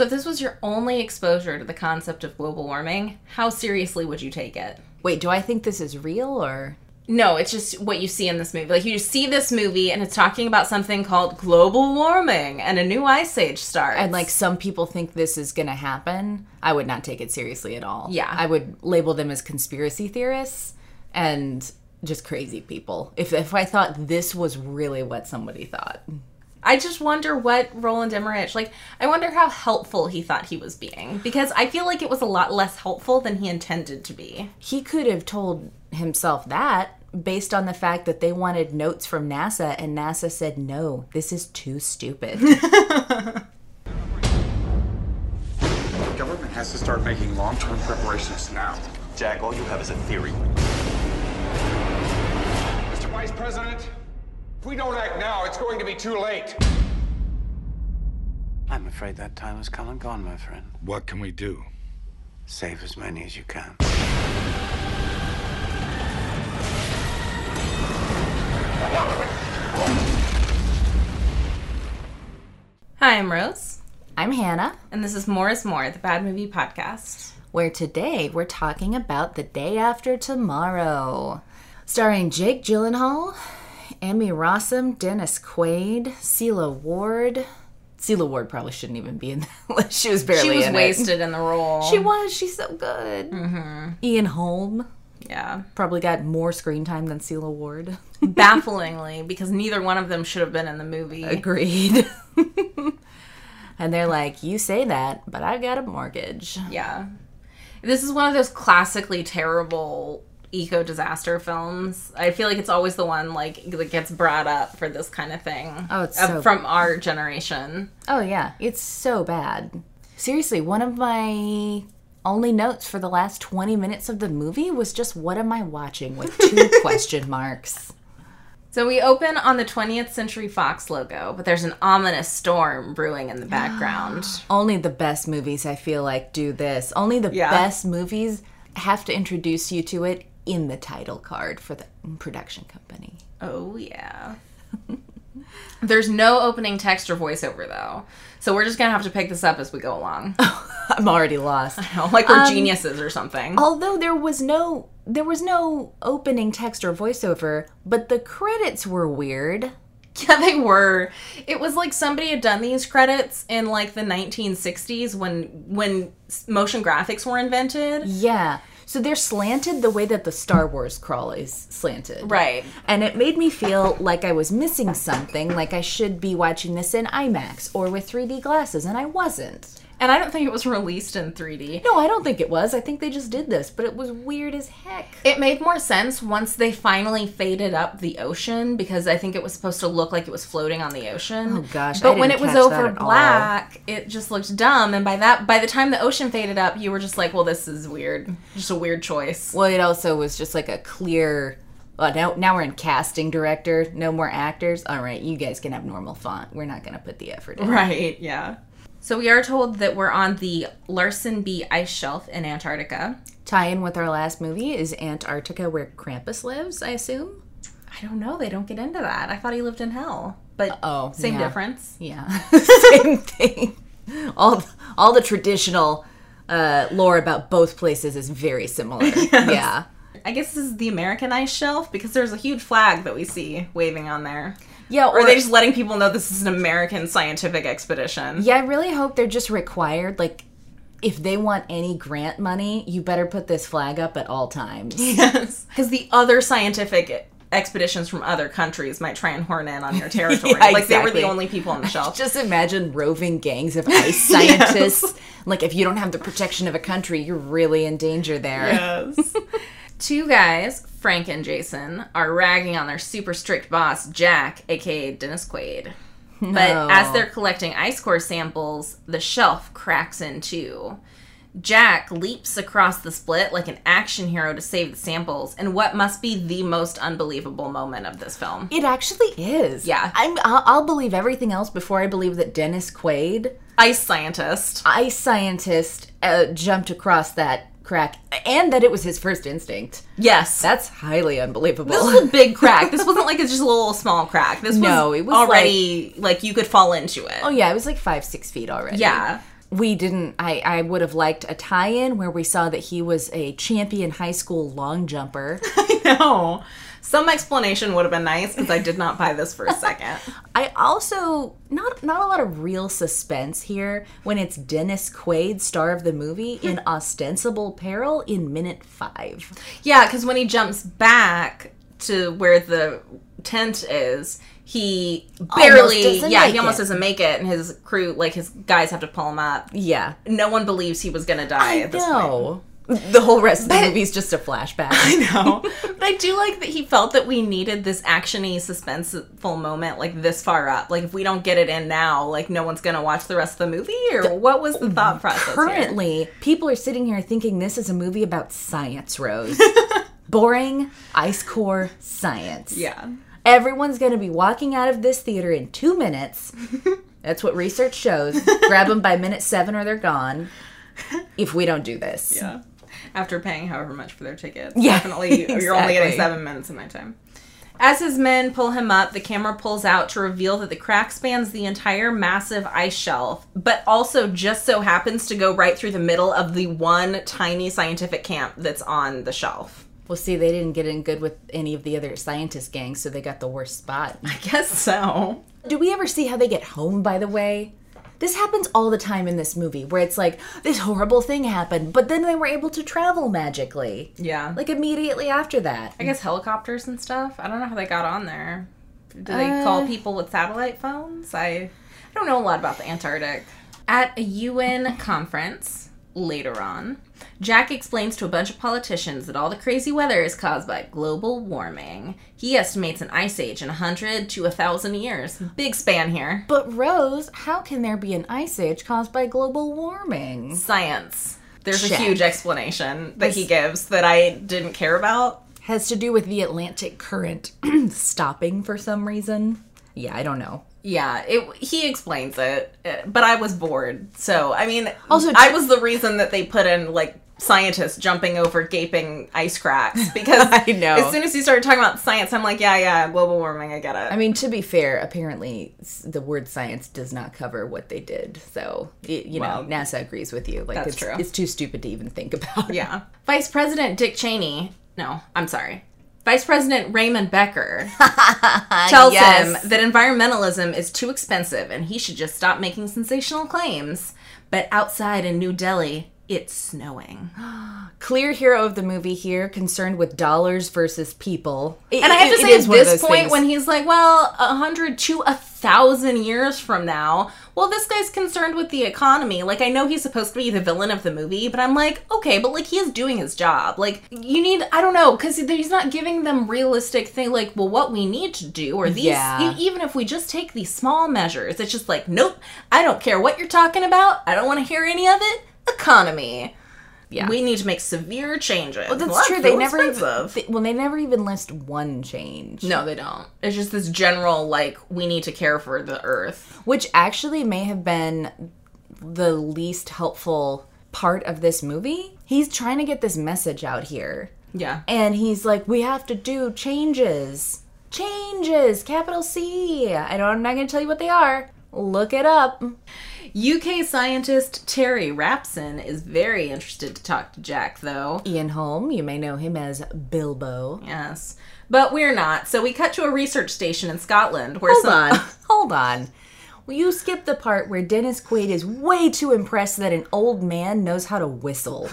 So if this was your only exposure to the concept of global warming, how seriously would you take it? Wait, do I think this is real or? No, it's just what you see in this movie. Like you just see this movie and it's talking about something called global warming and a new ice age starts. And like some people think this is gonna happen. I would not take it seriously at all. Yeah. I would label them as conspiracy theorists and just crazy people. If if I thought this was really what somebody thought. I just wonder what Roland Emmerich like. I wonder how helpful he thought he was being because I feel like it was a lot less helpful than he intended to be. He could have told himself that based on the fact that they wanted notes from NASA and NASA said no, this is too stupid. The government has to start making long-term preparations now. Jack, all you have is a theory. Mr. Vice President, if we don't act now, it's going to be too late. I'm afraid that time has come and gone, my friend. What can we do? Save as many as you can. Hi, I'm Rose, I'm Hannah, and this is More is More, the Bad Movie Podcast. where today we're talking about The Day After Tomorrow. Starring Jake Gyllenhaal, Emmy Rossum, Dennis Quaid, Sela Ward. Sela Ward probably shouldn't even be in that. she was barely She was in it. wasted in the role. She was. She's so good. Mm-hmm. Ian Holm yeah, probably got more screen time than Sela Ward. bafflingly, because neither one of them should have been in the movie. Agreed. and they're like, "You say that, but I've got a mortgage." Yeah. This is one of those classically terrible eco disaster films. I feel like it's always the one like that gets brought up for this kind of thing. Oh, it's Uh, so- from our generation. Oh yeah, it's so bad. Seriously, one of my only notes for the last 20 minutes of the movie was just what am I watching with two question marks. So we open on the 20th Century Fox logo, but there's an ominous storm brewing in the background. Only the best movies I feel like do this. Only the Yeah. best movies have to introduce you to it in the title card for the production company. oh yeah. There's no opening text or voiceover though. So we're just going to have to pick this up as we go along. I'm already lost. I know, like we're um, geniuses or something. Although there was no there was no opening text or voiceover, but the credits were weird. Yeah, they were. It was like somebody had done these credits in like the 1960s when when motion graphics were invented. Yeah. So they're slanted the way that the Star Wars crawl is slanted. Right. And it made me feel like I was missing something, like I should be watching this in IMAX or with 3D glasses, and I wasn't. And I don't think it was released in 3D. No, I don't think it was. I think they just did this, but it was weird as heck. It made more sense once they finally faded up the ocean because I think it was supposed to look like it was floating on the ocean. Oh, gosh, But when it was over at all. black, it just looked dumb and by that by the time the ocean faded up, you were just like, "Well, this is weird. Just a weird choice." Well, it also was just like a clear. Well, now, now we're in casting director. No more actors. All right, you guys can have normal font. We're not going to put the effort in. Right, yeah. So we are told that we're on the Larsen B ice shelf in Antarctica. Tie in with our last movie is Antarctica, where Krampus lives. I assume. I don't know, they don't get into that. I thought he lived in hell. But Oh, same yeah. difference. Yeah, same thing. All all the traditional uh, lore about both places is very similar. Yeah. I guess this is the American ice shelf because there's a huge flag that we see waving on there. Yeah, Or or, are they just letting people know this is an American scientific expedition? yeah, I really hope they're just required. Like, if they want any grant money, you better put this flag up at all times. Yes. Because the other scientific expeditions from other countries might try and horn in on your territory. Yeah, like they were the only people on the shelf. Just imagine roving gangs of ice scientists. Like, if you don't have the protection of a country, you're really in danger there. Yes. Two guys, Frank and Jason, are ragging on their super strict boss, Jack, aka Dennis Quaid. But as they're collecting ice core samples, the shelf cracks in two. Jack leaps across the split like an action hero to save the samples in what must be the most unbelievable moment of this film. It actually is. Yeah. I'm, I'll, I'll believe everything else before I believe that Dennis Quaid, Ice scientist. ice scientist, uh, jumped across that crack and that it was his first instinct. Yes. That's highly unbelievable. this was a big crack. This wasn't like it's just a little small crack. This was, No, it was already like, you could fall into it. oh, yeah, it was like five, six feet already. Yeah. we didn't I, I would have liked a tie-in where we saw that he was a champion high school long jumper No. Some explanation would have been nice because I did not buy this for a second. i also not not a lot of real suspense here when it's dennis quaid star of the movie in hmm. ostensible peril in minute five yeah, because when he jumps back to where the tent is, he barely, yeah, he almost it. doesn't make it, and his crew, like his guys, have to pull him up. yeah No one believes he was gonna die at this point. The whole rest of the movie is just a flashback I know. but I do like that he felt that we needed this actiony, suspenseful moment like this far up. Like if we don't get it in now, like no one's gonna watch the rest of the movie, or what was the thought process? here? Currently, people are sitting here thinking this is a movie about science, Rose. Boring, ice core science. yeah. Everyone's going to be walking out of this theater in two minutes. That's what research shows. Grab them by minute seven or they're gone. If we don't do this. Yeah. After paying however much for their tickets. Yeah, Definitely, you're only getting seven minutes of my time. As his men pull him up, the camera pulls out to reveal that the crack spans the entire massive ice shelf, but also just so happens to go right through the middle of the one tiny scientific camp that's on the shelf. Well, see, they didn't get in good with any of the other scientist gangs, so they got the worst spot. I guess so. Do we ever see how they get home, by the way? This happens all the time in this movie where it's like, this horrible thing happened, but then they were able to travel magically. Yeah. Like immediately after that. I guess helicopters and stuff. I don't know how they got on there. Do they Uh. call people with satellite phones? I, I don't know a lot about the Antarctic. At a UN conference later on, Jack explains to a bunch of politicians that all the crazy weather is caused by global warming. He estimates an ice age in 100 to 1,000 years. Big span here. But Rose, how can there be an ice age caused by global warming? Science. There's Check. a huge explanation that he gives that I didn't care about. Has to do with the Atlantic current stopping for some reason. Yeah, I don't know. Yeah, it, he explains it, uh, but I was bored. So, I mean, Also, I was the reason that they put in like scientists jumping over gaping ice cracks because I know. as soon as he started talking about science, I'm like, yeah, yeah, global warming, I get it. I mean, to be fair, apparently the word science does not cover what they did. So, y- you Well, know, NASA agrees with you. Like, that's it's, true. it's too stupid to even think about. yeah, Vice President Dick Cheney. No, I'm sorry. Vice President Raymond Becker tells Yes. him that environmentalism is too expensive and he should just stop making sensational claims. But outside in New Delhi, it's snowing. Clear hero of the movie here, concerned with dollars versus people. It- And I have to say, at this point, things- when he's like, well, a hundred to a thousand years from now, well, this guy's concerned with the economy. Like, I know he's supposed to be the villain of the movie, but I'm like, okay, but like, he is doing his job. Like, you need, I don't know, because he's not giving them realistic thing, like, well, what we need to do, or these, Yeah. even if we just take these small measures, it's just like, nope, I don't care what you're talking about. I don't want to hear any of it. Economy. Yeah. We need to make severe changes. Well, that's Well, true. They never expensive. even, they, well, they never even list one change. No, they don't. It's just this general like we need to care for the earth. which actually may have been the least helpful part of this movie. He's trying to get this message out here. Yeah. And he's like, we have to do changes. Changes, capital C. I don't, I'm not going to tell you what they are. Look it up. UK scientist Terry Rapson is very interested to talk to Jack though. Ian Holm, you may know him as Bilbo. Yes. But we're not. So we cut to a research station in Scotland where Hold some on. Hold on. Well, you skipped the part where Dennis Quaid is way too impressed that an old man knows how to whistle.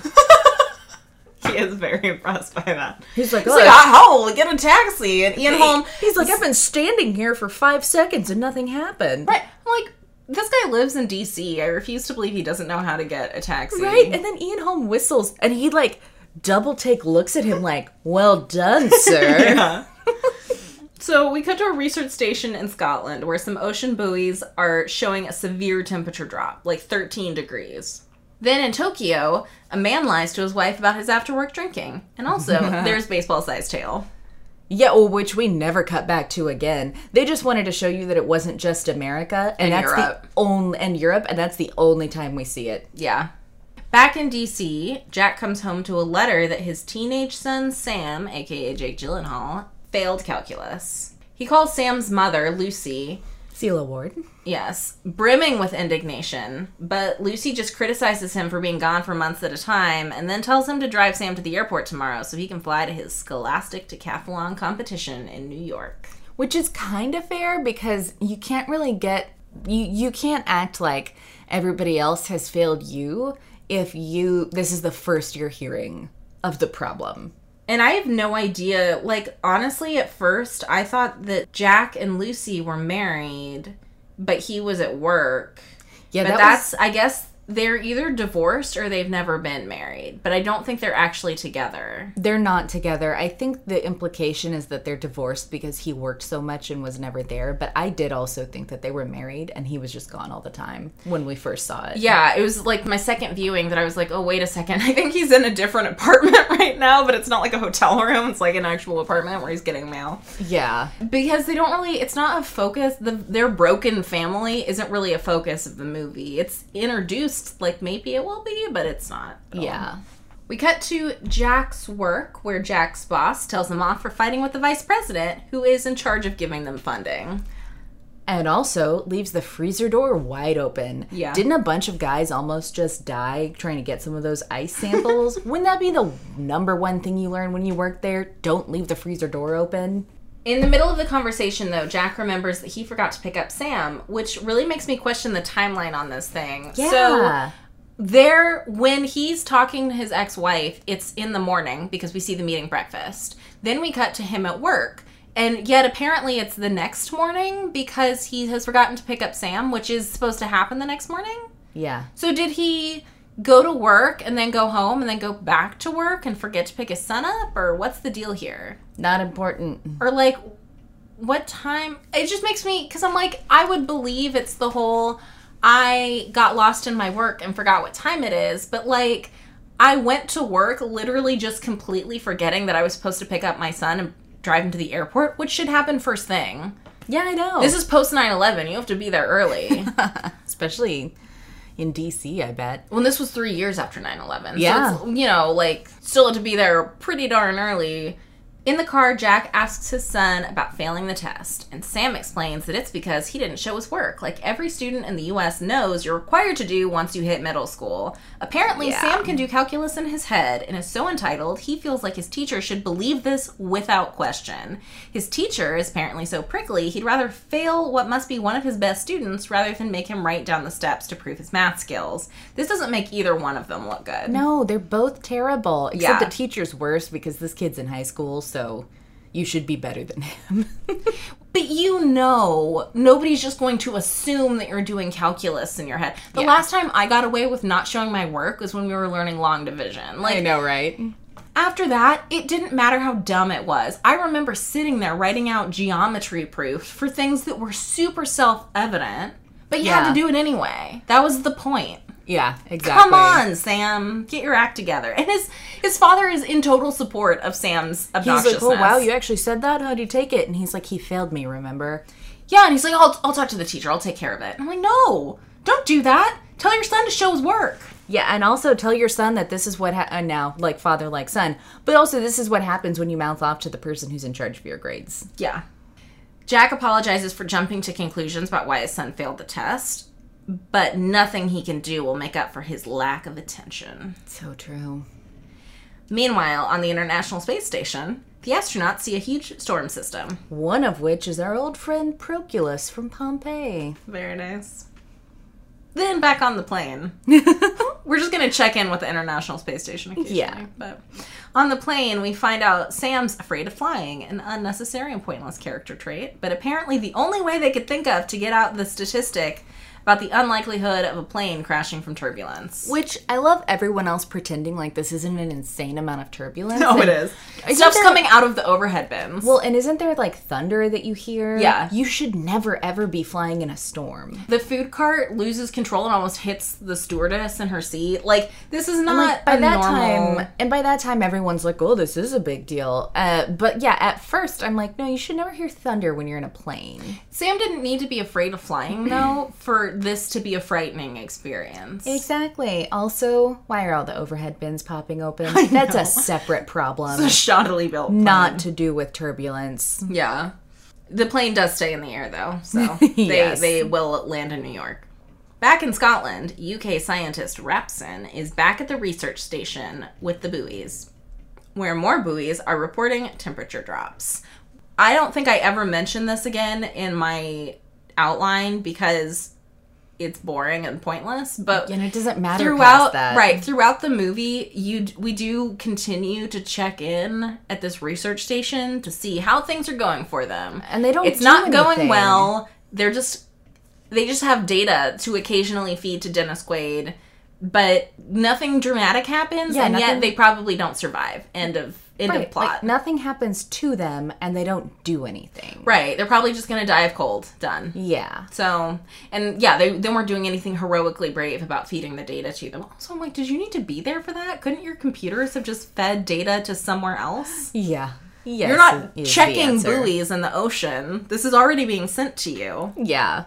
he is very impressed by that. He's like, He's "Oh, like, oh, get a taxi. And Ian Holm He's like, I've been standing here for five seconds and nothing happened. Right. This guy lives in DC. I refuse to believe he doesn't know how to get a taxi. Right? And then Ian Holm whistles and he like double take looks at him like, Well done, sir. So we cut to a research station in Scotland where some ocean buoys are showing a severe temperature drop, like 13 degrees. Then in Tokyo, a man lies to his wife about his after work drinking. And also, there's baseball sized tail. Yeah, well, which we never cut back to again. They just wanted to show you that it wasn't just America and, And that's Europe. the only and Europe, and that's the only time we see it. Yeah. Back in DC, Jack comes home to a letter that his teenage son Sam, aka Jake Gyllenhaal, failed calculus. He calls Sam's mother, Lucy, Sela Ward. Yes, brimming with indignation, but Lucy just criticizes him for being gone for months at a time and then tells him to drive Sam to the airport tomorrow so he can fly to his scholastic decathlon competition in New York. which is kind of fair because you can't really get you you can't act like everybody else has failed you if you this is the first you're hearing of the problem. And I have no idea. Like, honestly, at first, I thought that Jack and Lucy were married, but he was at work. Yeah, but that that's, I guess, they're either divorced or they've never been married. But I don't think they're actually together. They're not together. I think the implication is that they're divorced because he worked so much and was never there. But I did also think that they were married and he was just gone all the time when we first saw it. Yeah, it was like my second viewing that I was like, oh, wait a second. I think he's in a different apartment right now, but it's not like a hotel room. It's like an actual apartment where he's getting mail. Yeah. because they don't really it's not a focus the their broken family isn't really a focus of the movie it's introduced like maybe it will be but it's not at all. Yeah. we cut to jack's work where jack's boss tells him off for fighting with the vice president who is in charge of giving them funding And also leaves the freezer door wide open. Yeah. Didn't a bunch of guys almost just die trying to get some of those ice samples? Wouldn't that be the number one thing you learn when you work there? Don't leave the freezer door open. In the middle of the conversation though jack remembers that he forgot to pick up sam which really makes me question the timeline on this thing Yeah. so there when he's talking to his ex-wife it's in the morning because we see the meeting breakfast then we cut to him at work and yet apparently it's the next morning because he has forgotten to pick up sam which is supposed to happen the next morning yeah. so did he go to work and then go home and then go back to work and forget to pick his son up or what's the deal here? Not important. or like what time? It just makes me because i'm like i would believe it's the whole i got lost in my work and forgot what time it is but like i went to work literally just completely forgetting that i was supposed to pick up my son and drive him to the airport which should happen first thing. Yeah, I know. this is post 9-11 you have to be there early. Especially in DC, I bet. when this was three years after 9-11 Yeah. so it's, you know like still had to be there pretty darn early in the car jack asks his son about failing the test and sam explains that it's because he didn't show his work like every student in the us knows you're required to do once you hit middle school apparently Yeah. sam can do calculus in his head and is so entitled he feels like his teacher should believe this without question his teacher is apparently so prickly he'd rather fail what must be one of his best students rather than make him write down the steps to prove his math skills this doesn't make either one of them look good No, they're both terrible. Except Yeah. the teacher's worse because this kid's in high school, so you should be better than him. But you know, nobody's just going to assume that you're doing calculus in your head. The Yeah. last time I got away with not showing my work was when we were learning long division. Like I know, right? after that, it didn't matter how dumb it was. I remember sitting there writing out geometry proofs for things that were super self-evident, but you had to do it anyway. That was the point. Yeah, exactly. Come on, Sam, get your act together. And his his father is in total support of Sam's obnoxiousness. He's like, oh wow, you actually said that? How'd you take it? And he's like, he failed me, remember? Yeah, and he's like, I'll, I'll talk to the teacher. I'll take care of it. And I'm like, no, don't do that. Tell your son to show his work. Yeah, and also tell your son that this is what ha- uh, now, like father, like son, but also this is what happens when you mouth off to the person who's in charge of your grades. Yeah. Jack apologizes for jumping to conclusions about why his son failed the test, but nothing he can do will make up for his lack of attention. So true. Meanwhile, on the International Space Station, the astronauts see a huge storm system. One of which is our old friend Proculus from Pompeii. Very nice. Then back on the plane. We're just gonna check in with the International Space Station occasionally. Yeah. But on the plane, we find out Sam's afraid of flying, an unnecessary and pointless character trait. But apparently, the only way they could think of to get out the statistic about the unlikelihood of a plane crashing from turbulence. Which I love everyone else pretending like this isn't an insane amount of turbulence. No, it And- is. Stuff's there- coming out of the overhead bins. Well, and isn't there like thunder that you hear? Yeah. You should never ever be flying in a storm. the food cart loses control and almost hits the stewardess in her seat. Like this is not like by a that normal. time and by that time everyone's like oh this is a big deal uh, but yeah at first i'm like no you should never hear thunder when you're in a plane Sam didn't need to be afraid of flying though for this to be a frightening experience. exactly also why are all the overhead bins popping open that's a separate problem It's a Shoddily built. plane. not to do with turbulence Yeah. The plane does stay in the air though, so Yes. they they will land in New York. Back in Scotland, UK scientist Rapson is back at the research station with the buoys, where more buoys are reporting temperature drops. I don't think I ever mentioned this again in my outline because it's boring and pointless, but And it doesn't matter throughout right throughout the movie you we do continue to check in at this research station to see how things are going for them. And they don't it's do not going well. They're just they just have data to occasionally feed to dennis quaid but nothing dramatic happens Yeah, and yet they probably don't survive. End of end Right, of plot Like nothing happens to them and they don't do anything. right they're probably just gonna die of cold done Yeah. So, and yeah, they, they weren't doing anything heroically brave about feeding the data to them. So I'm like, did you need to be there for that? Couldn't your computers have just fed data to somewhere else? Yeah. Yes. You're not checking buoys in the ocean. This is already being sent to you. Yeah.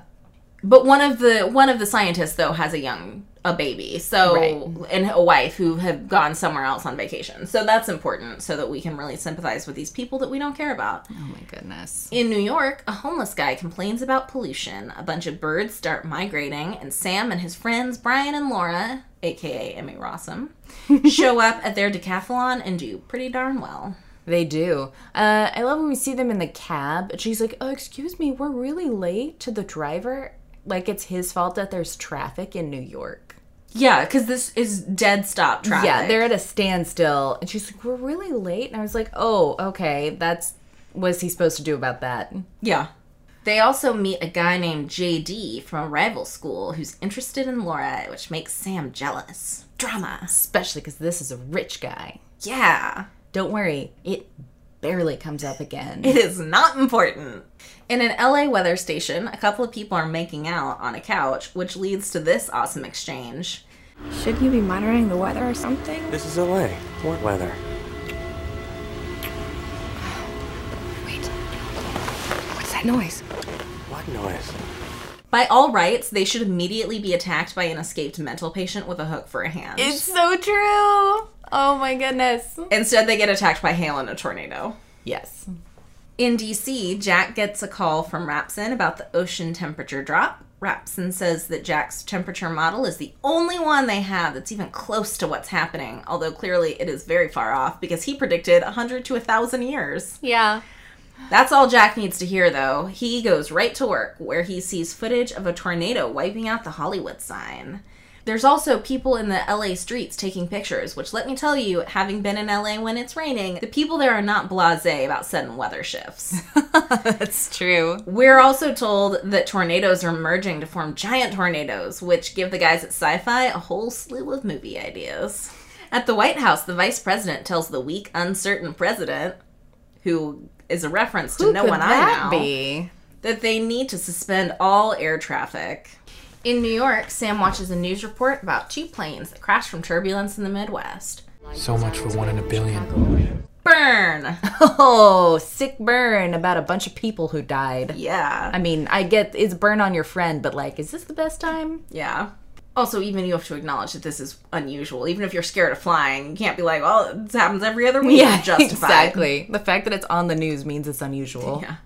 But one of the one of the scientists though has a young a baby, so Right. and a wife who have gone somewhere else on vacation. So that's important, so that we can really sympathize with these people that we don't care about. Oh my goodness. In New York, a homeless guy complains about pollution. A bunch of birds start migrating, and Sam and his friends, Brian and Laura, aka Emmy Rossum, show up at their decathlon and do pretty darn well. They do. Uh, I love when we see them in the cab. And she's like, "Oh, excuse me, we're really late." To the driver, like it's his fault that there's traffic in New York. Yeah, because this is dead stop traffic. Yeah, they're at a standstill, and she's like, "We're really late." And I was like, "Oh, okay. That's what's he supposed to do about that?" Yeah. They also meet a guy named JD from a rival school who's interested in Laura, which makes Sam jealous. Drama. Especially because this is a rich guy. Yeah. Don't worry, it barely comes up again. It is not important. In an LA weather station, a couple of people are making out on a couch, which leads to this awesome exchange. Shouldn't you be monitoring the weather or something? This is LA. What weather? Wait. What's that noise? What noise? By all rights, they should immediately be attacked by an escaped mental patient with a hook for a hand. It's so true. Oh my goodness. Instead, they get attacked by hail and a tornado. Yes. In DC, Jack gets a call from Rapson about the ocean temperature drop. Rapson says that Jack's temperature model is the only one they have that's even close to what's happening, although clearly it is very far off because he predicted 100 to 1,000 years. Yeah. That's all Jack needs to hear, though. He goes right to work, where he sees footage of a tornado wiping out the Hollywood sign. There's also people in the LA streets taking pictures, which let me tell you, having been in LA when it's raining, the people there are not blase about sudden weather shifts. That's true. We're also told that tornadoes are merging to form giant tornadoes, which give the guys at Sci Fi a whole slew of movie ideas. At the White House, the vice president tells the weak, uncertain president, who is a reference to Who no one I know, be? that they need to suspend all air traffic. In New York, Sam watches a news report about two planes that crashed from turbulence in the Midwest. So much for one in a billion. Burn! Oh, sick burn about a bunch of people who died. yeah. I mean, I get it's burn on your friend, but like, is this the best time? Yeah. Also, even you have to acknowledge that this is unusual. Even if you're scared of flying, you can't be like, "Well, this happens every other week." Justified. exactly. The fact that it's on the news means it's unusual. Yeah.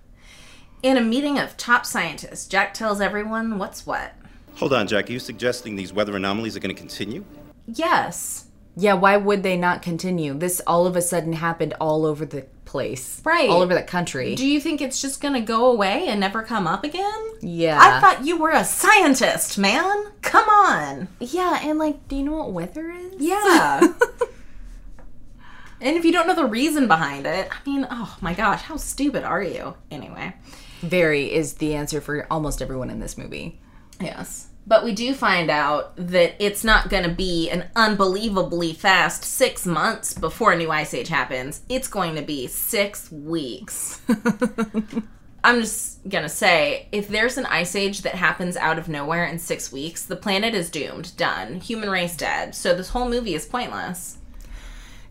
In a meeting of top scientists, Jack tells everyone what's what. Hold on, Jack. Are you suggesting these weather anomalies are going to continue? Yes. Yeah, why would they not continue? This all of a sudden happened all over the place. Right. All over the country. Do you think it's just gonna go away and never come up again? yeah. I thought you were a scientist, man. Come on. Yeah, and like, do you know what weather is? Yeah. and if you don't know the reason behind it, I mean, oh my gosh, how stupid are you? Anyway. Very is the answer for almost everyone in this movie. Yes. But we do find out that it's not going to be an unbelievably fast six months before a new ice age happens. It's going to be six weeks. I'm just going to say if there's an ice age that happens out of nowhere in six weeks, the planet is doomed, done, human race dead. So this whole movie is pointless.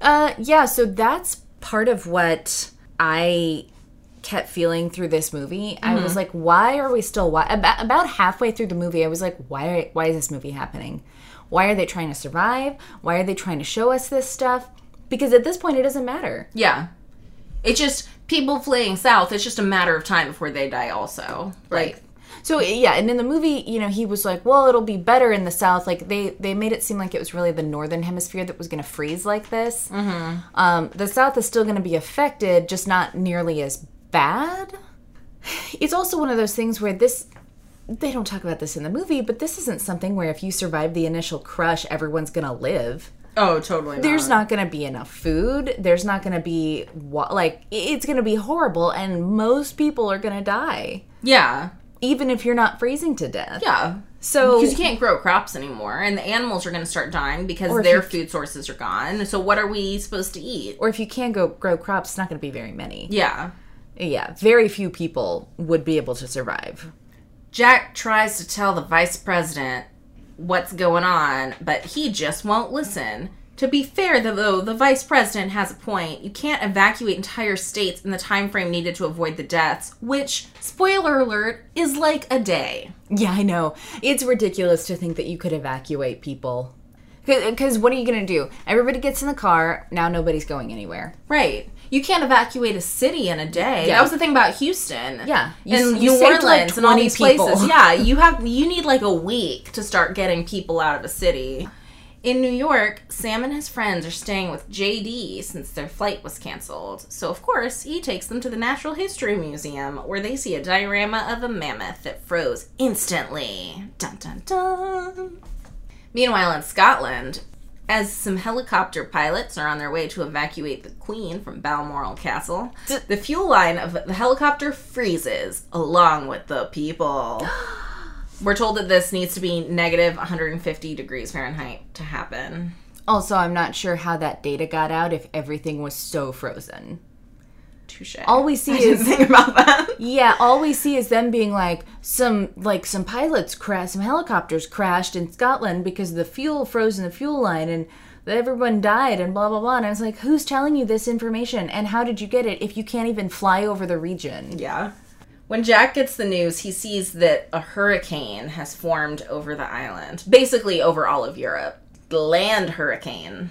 Uh, yeah, so that's part of what I kept feeling through this movie. I was like, why are we still why about, about halfway through the movie I was like, why why is this movie happening? Why are they trying to survive? Why are they trying to show us this stuff? Because at this point it doesn't matter. Yeah. it's just people fleeing south, it's just a matter of time before they die also. Right. So yeah, and in the movie, you know, he was like, "Well, it'll be better in the south." Like they they made it seem like it was really the northern hemisphere that was going to freeze like this. Mm-hmm. Um, the south is still going to be affected, just not nearly as bad. It's also one of those things where this they don't talk about this in the movie, but this isn't something where if you survive the initial crush, everyone's going to live. Oh, totally. There's not going to be enough food. There's not going to be wa- like it's going to be horrible, and most people are going to die, Yeah. even if you're not freezing to death. Yeah. So Because you can't grow crops anymore, and the animals are going to start dying because their food sources are gone. So what are we supposed to eat? or if you can't go grow crops, it's not going to be very many. Yeah. Yeah, very few people would be able to survive. Jack tries to tell the vice president what's going on, but he just won't listen. To be fair, though, the vice president has a point. You can't evacuate entire states in the time frame needed to avoid the deaths, which, spoiler alert, is like a day. Yeah, I know. It's ridiculous to think that you could evacuate people. Because what are you going to do? Everybody gets in the car, now nobody's going anywhere. Right. You can't evacuate a city in a day. Yeah. That was the thing about Houston. Yeah. You- and you New Orleans like, and all 20 these people. places. Yeah, you have you need like a week to start getting people out of a city. In New York, Sam and his friends are staying with JD since their flight was canceled. So of course, he takes them to the Natural History Museum where they see a diorama of a mammoth that froze instantly. Dun dun dun. Meanwhile, in Scotland, as some helicopter pilots are on their way to evacuate the Queen from Balmoral Castle, the fuel line of the helicopter freezes along with the people. We're told that this needs to be negative 150 degrees Fahrenheit to happen. Also, I'm not sure how that data got out if everything was so frozen. Touche. All we see I is think about that. Yeah, all we see is them being like some like some pilots crash, some helicopters crashed in Scotland because the fuel froze in the fuel line and everyone died and blah blah blah. And I was like, who's telling you this information and how did you get it if you can't even fly over the region? Yeah. When Jack gets the news, he sees that a hurricane has formed over the island, basically over all of Europe. The land hurricane.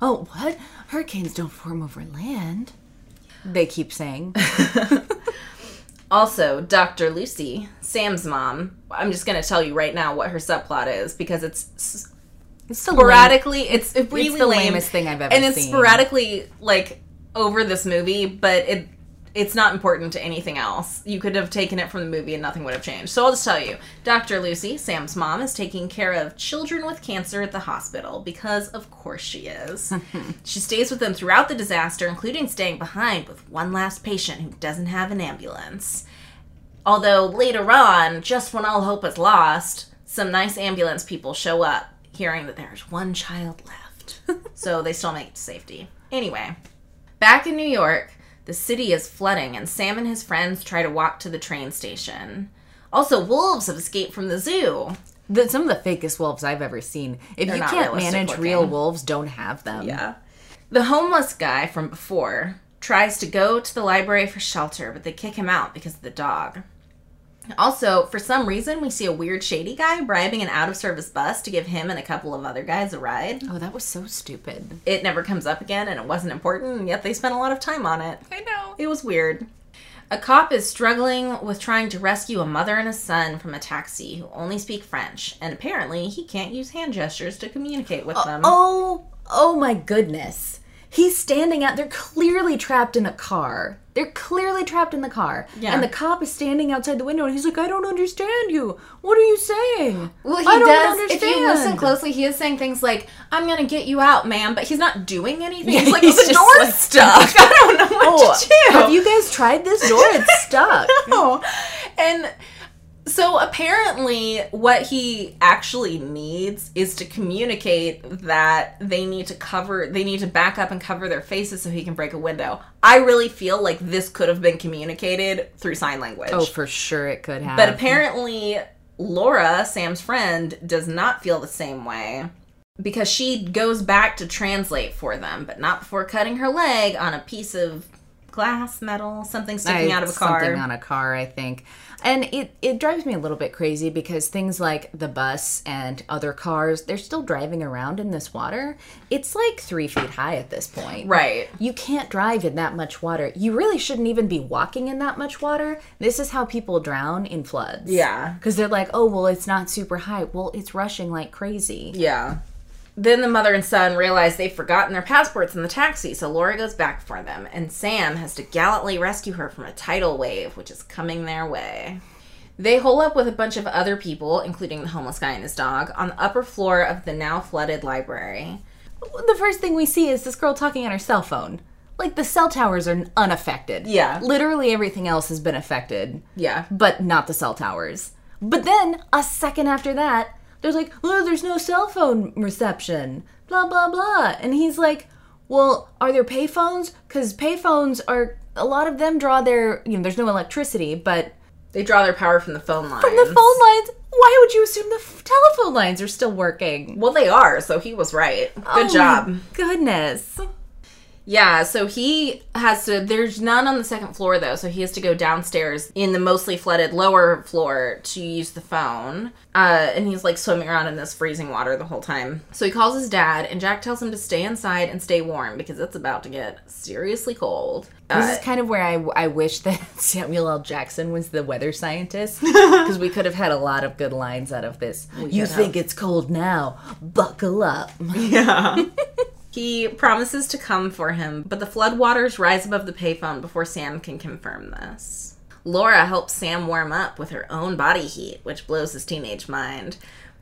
Oh, what? Hurricanes don't form over land. They keep saying. Also, Dr. Lucy, Sam's mom, I'm just going to tell you right now what her subplot is because it's s- It's the lame- sporadically it's it really the lame. lamest thing I've ever and it's seen. sporadically like over this movie but it it's not important to anything else you could have taken it from the movie and nothing would have changed so i'll just tell you dr lucy sam's mom is taking care of children with cancer at the hospital because of course she is she stays with them throughout the disaster including staying behind with one last patient who doesn't have an ambulance Although later on, just when all hope is lost, some nice ambulance people show up, hearing that there's one child left. so they still make it to safety. Anyway, back in New York, the city is flooding, and Sam and his friends try to walk to the train station. Also, wolves have escaped from the zoo. The, some of the fakest wolves I've ever seen. If They're you can't manage looking. real wolves, don't have them. Yeah. The homeless guy from before tries to go to the library for shelter, but they kick him out because of the dog. Also, for some reason, we see a weird shady guy bribing an out of service bus to give him and a couple of other guys a ride. Oh, that was so stupid. It never comes up again and it wasn't important, and yet they spent a lot of time on it. I know. It was weird. A cop is struggling with trying to rescue a mother and a son from a taxi who only speak French, and apparently he can't use hand gestures to communicate with uh, them. Oh, oh my goodness. He's standing out. They're clearly trapped in a car. They're clearly trapped in the car. Yeah. And the cop is standing outside the window and he's like, I don't understand you. What are you saying? Well, he I don't does. If you listen closely, he is saying things like, "I'm gonna get you out, ma'am," but he's not doing anything. Yeah, he's like, he's "The door's like- stuck. I don't know what Oh, to do." have you guys tried this door? It's stuck. No. And so apparently, what he actually needs is to communicate that they need to cover, they need to back up and cover their faces so he can break a window. I really feel like this could have been communicated through sign language. Oh, for sure it could have. But apparently, Laura, Sam's friend, does not feel the same way because she goes back to translate for them, but not before cutting her leg on a piece of glass, metal, something sticking out of a I- car. Something on a car, I think. And it, it drives me a little bit crazy because things like the bus and other cars, they're still driving around in this water. It's like three feet high at this point. Right. You can't drive in that much water. You really shouldn't even be walking in that much water. This is how people drown in floods. Yeah. Because they're like, oh, well, it's not super high. Well, it's rushing like crazy. Yeah. Then the mother and son realize they've forgotten their passports in the taxi, so Laura goes back for them, and Sam has to gallantly rescue her from a tidal wave, which is coming their way. They hole up with a bunch of other people, including the homeless guy and his dog, on the upper floor of the now flooded library. the first thing we see is this girl talking on her cell phone. Like the cell towers are unaffected. Yeah. Literally everything else has been affected. Yeah. But not the cell towers. But then a second after that, there's like, oh, there's no cell phone reception. Blah blah blah. And he's like, well, are there payphones? Because payphones are a lot of them draw their you know, there's no electricity, but They draw their power from the phone lines. from the phone lines, why would you assume the f- telephone lines are still working? Well, they are, so he was right. Good Oh job. Goodness. Yeah, so he has to. There's none on the second floor though, so he has to go downstairs in the mostly flooded lower floor to use the phone. Uh, and he's like swimming around in this freezing water the whole time. So he calls his dad, and Jack tells him to stay inside and stay warm because it's about to get seriously cold. This Uh, is kind of where I, I wish that Samuel L. Jackson was the weather scientist because we could have had a lot of good lines out of this. you think it's cold now? Buckle up. He promises to come for him, but the floodwaters rise above the payphone before Sam can confirm this. Laura helps Sam warm up with her own body heat, which blows his teenage mind,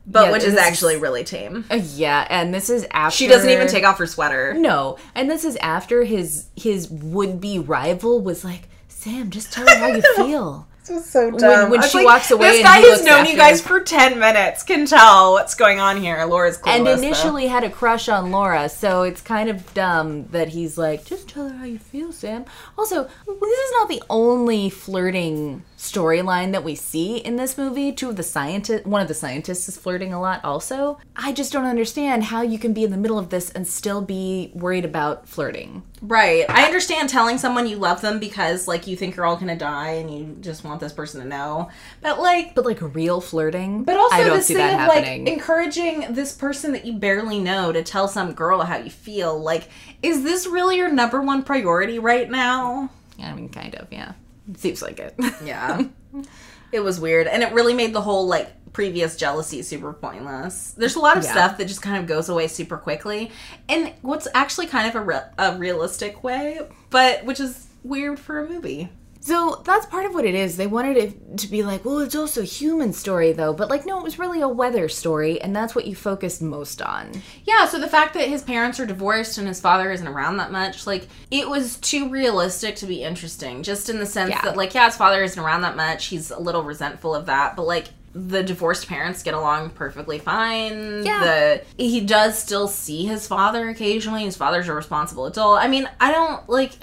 but Yeah, which is this is- actually really tame. Uh, yeah, and this is after She doesn't even take off her sweater. No, and this is after his his would be rival was like, Sam, just tell her how you feel. So When- when was she walks away This guy looks known you guys her. for ten minutes. Can tell what's going on here. Laura's clueless, and though. initially had a crush on Laura, so it's kind of dumb that he's like, just tell her how you feel, Sam. Also, this is not the only flirting storyline that we see in this movie. Two of the scientists, one of the scientists is flirting a lot also. I just don't understand how you can be in the middle of this and still be worried about flirting. Right. I understand telling someone you love them because like you think you're all gonna die and you just want this person to know. But like But like real flirting, But also I don't this see thing that of happening. like encouraging this person that you barely know to tell some girl how you feel. Like, is this really your number one priority right now? I mean, kind of, yeah. Seems like it. Yeah. it was weird. And it really made the whole like previous jealousy super pointless. There's a lot of Yeah. stuff that just kind of goes away super quickly. And what's actually kind of a, re- a realistic way, but which is weird for a movie. So that's part of what it is. They wanted it to be like, well, it's also a human story, though. But like, no, it was really a weather story, and that's what you focused most on. Yeah, so the fact that his parents are divorced and his father isn't around that much, like, it was too realistic to be interesting. Just in the sense Yeah. that, like, yeah, his father isn't around that much. He's a little resentful of that, but, like, the divorced parents get along perfectly fine. Yeah. The he does still see his father occasionally. His father's a responsible adult. I mean, I don't like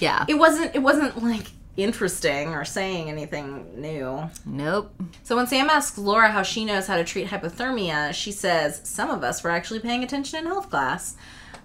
Yeah. it wasn't it wasn't like interesting or saying anything new. nope. So when Sam asks Laura how she knows how to treat hypothermia, she says, Some of us were actually paying attention in health class.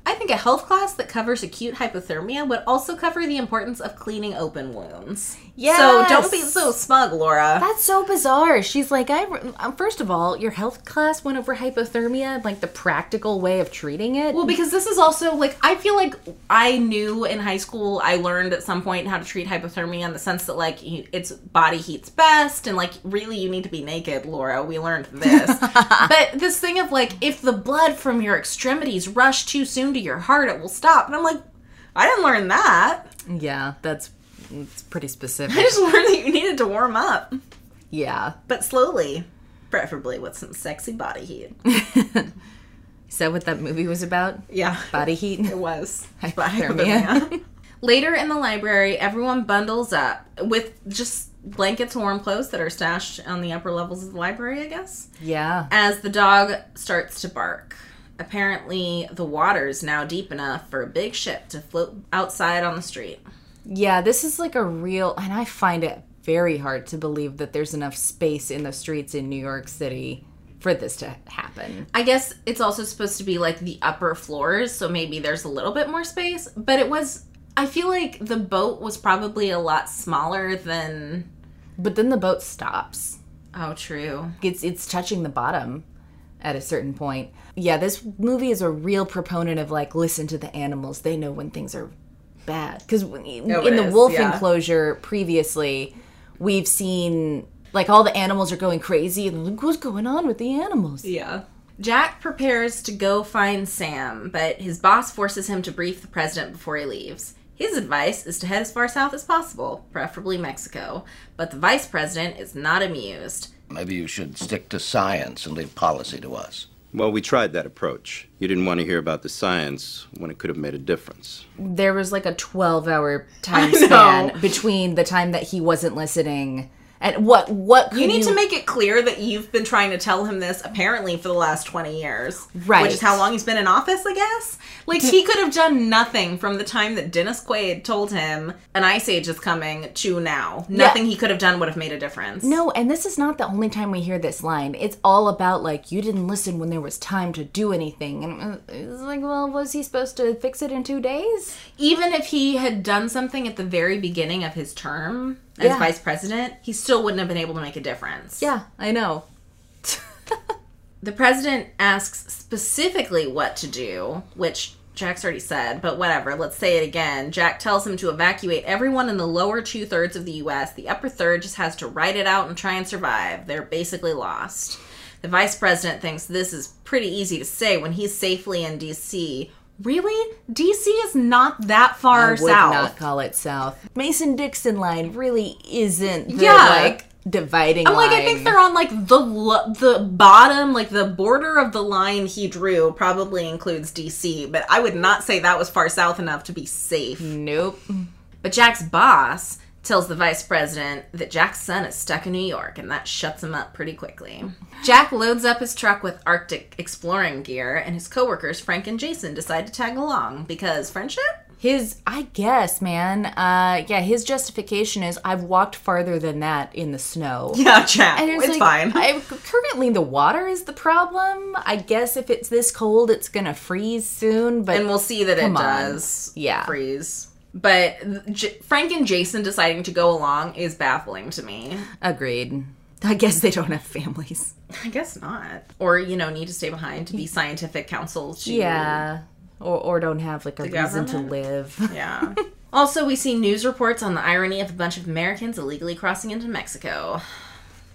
I think a health class that covers acute hypothermia would also cover the importance of cleaning open wounds. So don't be so smug, Laura. That's so bizarre. She's like, I um, first of all, your health class went over hypothermia, like the practical way of treating it. well, because this is also like I feel like I knew in high school I learned at some point how to treat hypothermia in the sense that like you- it's body heats best and like really you need to be naked, Laura. We learned this. but this thing of like if the blood from your extremities rush too soon to your heart, it will stop. And I'm like, I didn't learn that. yeah, that's it's pretty specific. I just learned that you needed to warm up, yeah. but slowly, preferably with some sexy body heat. Is that what that movie was about? Yeah. Body heat. It was. Hypothermia. Later in the library, everyone bundles up with just blankets and warm clothes that are stashed on the upper levels of the library, I guess, Yeah. as the dog starts to bark. Apparently, the water's now deep enough for a big ship to float outside on the street. Yeah, this is like a real, and I find it very hard to believe that there's enough space in the streets in New York City for this to happen. I guess it's also supposed to be like the upper floors, so maybe there's a little bit more space, but it was I feel like the boat was probably a lot smaller than. But then the boat stops. Oh, true. It's it's touching the bottom at a certain point. Yeah, this movie is a real proponent of like listen to the animals. They know when things are bad. Because in the is, wolf yeah. enclosure previously, we've seen like all the animals are going crazy and like what's going on with the animals? Yeah. Jack prepares to go find Sam, but his boss forces him to brief the president before he leaves. His advice is to head as far south as possible, preferably Mexico, but the vice president is not amused. Maybe you should stick to science and leave policy to us. Well, we tried that approach. You didn't want to hear about the science when it could have made a difference. There was like a 12 hour time span between the time that he wasn't listening and what what could You need to make it clear that you've been trying to tell him this apparently for the last 20 years. Right. Which is how long he's been in office, I guess. Like, he could have done nothing from the time that Dennis Quaid told him an ice age is coming to now. Nothing he could have done would have made a difference. No, and this is not the only time we hear this line. It's all about like you didn't listen when there was time to do anything, and uh, it's like, well, was he supposed to fix it in two days? Even if he had done something at the very beginning of his term as Yeah. vice president, he still wouldn't have been able to make a difference. Yeah, I know. The president asks specifically what to do, which Jack's already said, but whatever, let's say it again. Jack tells him to evacuate everyone in the lower two thirds of the US. The upper third just has to ride it out and try and survive. They're basically lost. The vice president thinks this is pretty easy to say when he's safely in DC. Really? DC is not that far south. I would not call it south. Mason Dixon line really isn't the Yeah. like dividing. I'm like, I think they're on like the lo- the bottom, like the border of the line he drew probably includes DC, but I would not say that was far south enough to be safe. Nope. But Jack's boss tells the vice president that Jack's son is stuck in New York, and that shuts him up pretty quickly. Jack loads up his truck with Arctic exploring gear, and his coworkers Frank and Jason decide to tag along because friendship. His, I guess, man. Uh, yeah, his justification is I've walked farther than that in the snow. Yeah, Jack, And it's, like, fine. I, currently, the water is the problem. I guess if it's this cold, it's gonna freeze soon. But and we'll see that it on. does Yeah. freeze. But J- Frank and Jason deciding to go along is baffling to me. agreed. I guess they don't have families. I guess not. Or, you know, need to stay behind to be scientific counsel to. Yeah, or or don't have like a reason to government? live. Yeah. also, we see news reports on the irony of a bunch of Americans illegally crossing into Mexico.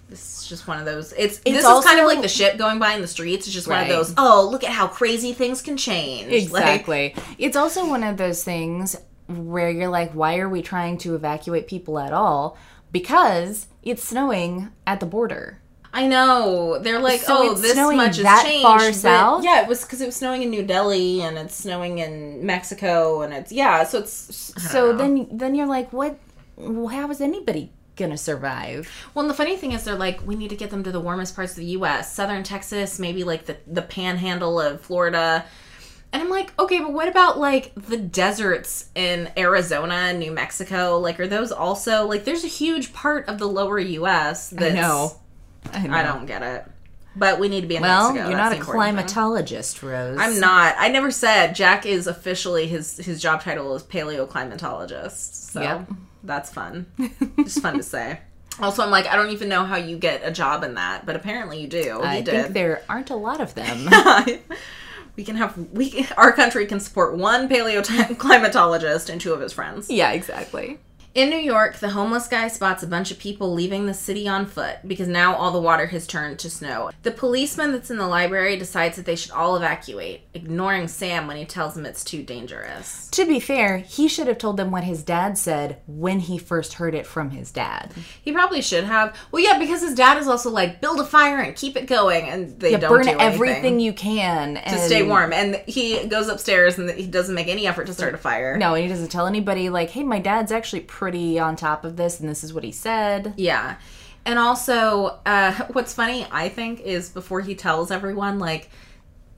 This is just one of those. It's, this is kind also- of like the ship going by in the streets. It's just one of Right. those. Oh, look at how crazy things can change. Like, Exactly. it's also one of those things where you're like, why are we trying to evacuate people at all? Because it's snowing at the border. I know. They're like, So oh, this snowing much has changed. far south? Yeah, it was because it was snowing in New Delhi and it's snowing in Mexico and it's yeah. So it's So know. then then you're like, what? How is anybody gonna survive? Well, and the funny thing is, they're like, we need to get them to the warmest parts of the U.S., southern Texas, maybe like the the Panhandle of Florida. And I'm like, okay, but what about like the deserts in Arizona and New Mexico? Like, are those also like? There's a huge part of the lower U.S. That's, know. I know. I don't get it. But we need to be in Well, Mexico. you're That's not a the important thing. climatologist, Rose. I'm not. I never said Jack is officially his his job title is paleoclimatologist. So Yep. that's fun. Just fun to say. Also, I'm like, I don't even know how you get a job in that, but apparently you do. I he think did. there aren't a lot of them. we can have we our country can support one paleoclimatologist and two of his friends. yeah, exactly. In New York, the homeless guy spots a bunch of people leaving the city on foot because now all the water has turned to snow. The policeman that's in the library decides that they should all evacuate, ignoring Sam when he tells him it's too dangerous. To be fair, he should have told them what his dad said when he first heard it from his dad. He probably should have. Well, yeah, because his dad is also like, build a fire and keep it going, and they Yeah, don't burn do anything everything you can to stay warm. And he goes upstairs and he doesn't make any effort to start a fire. No, and he doesn't tell anybody like, "Hey, my dad's actually pretty on top of this, and this is what he said." Yeah. And also, uh, what's funny, I think, is before he tells everyone, like,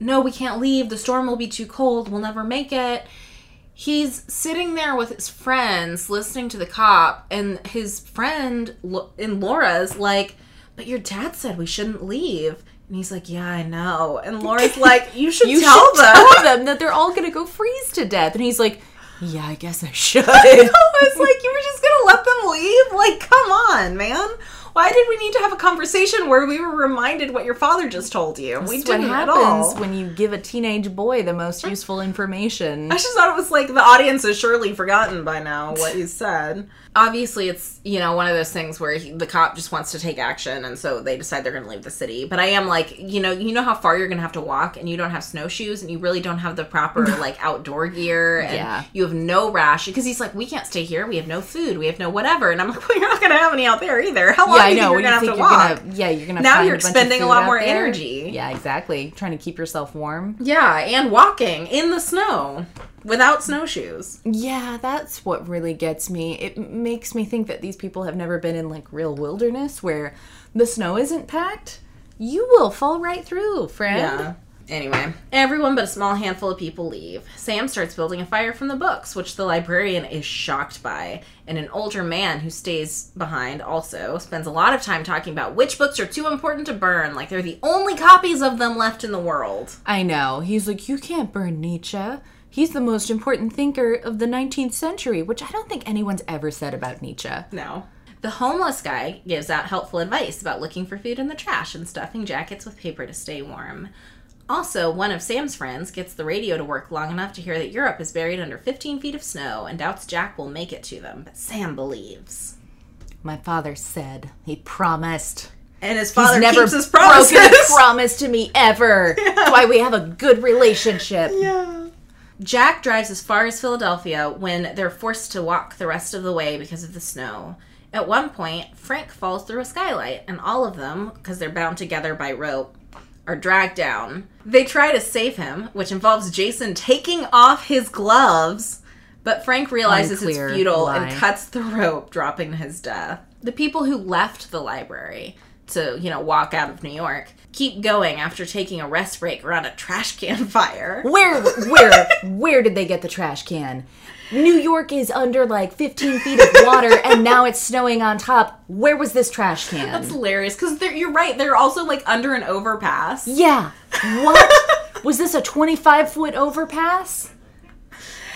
no, we can't leave. The storm will be too cold. We'll never make it. He's sitting there with his friends listening to the cop, and his friend in Laura's like, but your dad said we shouldn't leave. And he's like, yeah, I know. And Laura's like, you should You tell should them. tell them that they're all gonna go freeze to death. And he's like, Yeah, I guess I should. I was like, you were just gonna let them leave? Like, come on, man. Why did we need to have a conversation where we were reminded what your father just told you? we That's what didn't at happens all. when you give a teenage boy the most useful information. I just thought it was like the audience has surely forgotten by now what you said. Obviously, it's you know one of those things where he, the cop just wants to take action, and so they decide they're going to leave the city. But I am like, you know, you know how far you're going to have to walk, and you don't have snowshoes, and you really don't have the proper like outdoor gear, and Yeah. you have no rash because he's like, we can't stay here, we have no food, we have no whatever, and I'm like, well, you're not going to have any out there either. How long yeah, do I know. you're to you think to you're walk? gonna, yeah, you're gonna. Now you're a bunch of expending a lot more there. energy. Yeah, exactly. Trying to keep yourself warm. Yeah, and walking in the snow without snowshoes. Yeah, that's what really gets me. It makes me think that these people have never been in like real wilderness where the snow isn't packed. You will fall right through, friend. Yeah. Anyway, everyone but a small handful of people leave. Sam starts building a fire from the books, which the librarian is shocked by. And an older man who stays behind also spends a lot of time talking about which books are too important to burn, like they're the only copies of them left in the world. I know. He's like, you can't burn Nietzsche. He's the most important thinker of the 19th century, which I don't think anyone's ever said about Nietzsche. No. The homeless guy gives out helpful advice about looking for food in the trash and stuffing jackets with paper to stay warm. Also, one of Sam's friends gets the radio to work long enough to hear that Europe is buried under 15 feet of snow and doubts Jack will make it to them, but Sam believes. My father said he promised. And his father He's never keeps his broken a promise to me ever. That's why we have a good relationship. Yeah. Jack drives as far as Philadelphia when they're forced to walk the rest of the way because of the snow. At one point, Frank falls through a skylight, and all of them, because they're bound together by rope, are dragged down. They try to save him, which involves Jason taking off his gloves, but Frank realizes Unclear it's futile and cuts the rope, dropping to his death. The people who left the library to, you know, walk out of New York keep going after taking a rest break around a trash can fire. Where, where, where did they get the trash can? New York is under like 15 feet of water, and now it's snowing on top. Where was this trash can? That's hilarious because you're right. They're also like under an overpass. yeah. What? was this a 25 foot overpass?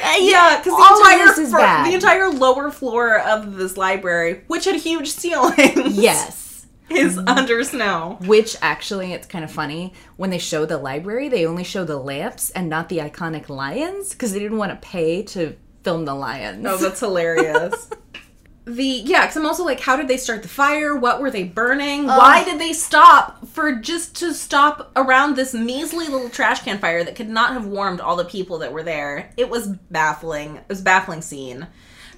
Uh, Yeah, because the entire this is fir- bad. the entire lower floor of this library, which had huge ceilings, Yes. is under snow. Which actually, it's kind of funny. When they show the library, they only show the lamps and not the iconic lions because they didn't want to pay to film the lions. Oh, that's hilarious. the yeah, because I'm also like, how did they start the fire? What were they burning? Oh. Why did they stop for just to stop around this measly little trash can fire that could not have warmed all the people that were there? It was baffling. It was a baffling scene.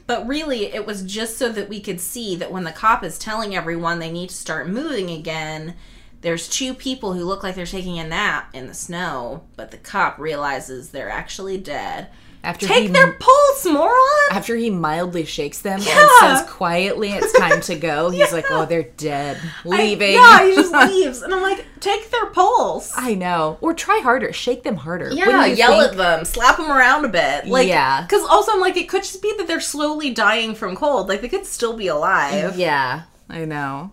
But really, it was just so that we could see that when the cop is telling everyone they need to start moving again, there's two people who look like they're taking a nap in the snow, but the cop realizes they're actually dead. After Take he- their pulse, moron! After he mildly shakes them Yeah. and says quietly, "It's time to go," he's like, "Oh, they're dead, I- leaving." yeah, he just leaves. And I'm like, take their pulse. I know. Or try harder. Shake them harder. yeah, you yell think- at them, slap them around a bit. Like, Yeah. Because also, I'm like, it could just be that they're slowly dying from cold. Like, they could still be alive. Yeah, I know.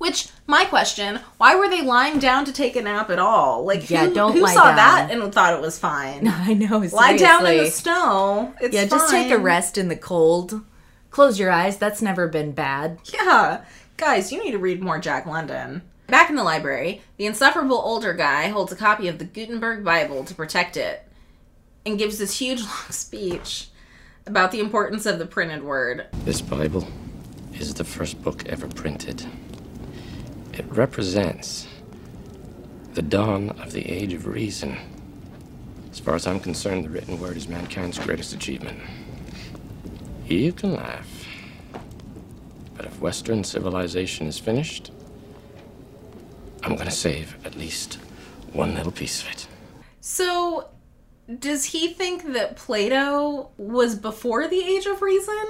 Which, my question, why were they lying down to take a nap at all? Like, Yeah, who, don't who lie saw down. that and thought it was fine? I know. Lie down in the snow. It's Yeah, just take a rest in the cold. Close your eyes. That's never been bad. Yeah. Guys, you need to read more Jack London. Back in the library, the insufferable older guy holds a copy of the Gutenberg Bible to protect it and gives this huge long speech about the importance of the printed word. This Bible is the first book ever printed. It represents the dawn of the age of reason. As far as I'm concerned, the written word is mankind's greatest achievement. You can laugh. But if Western civilization is finished, I'm gonna save at least one little piece of it. So, does he think that Plato was before the age of reason?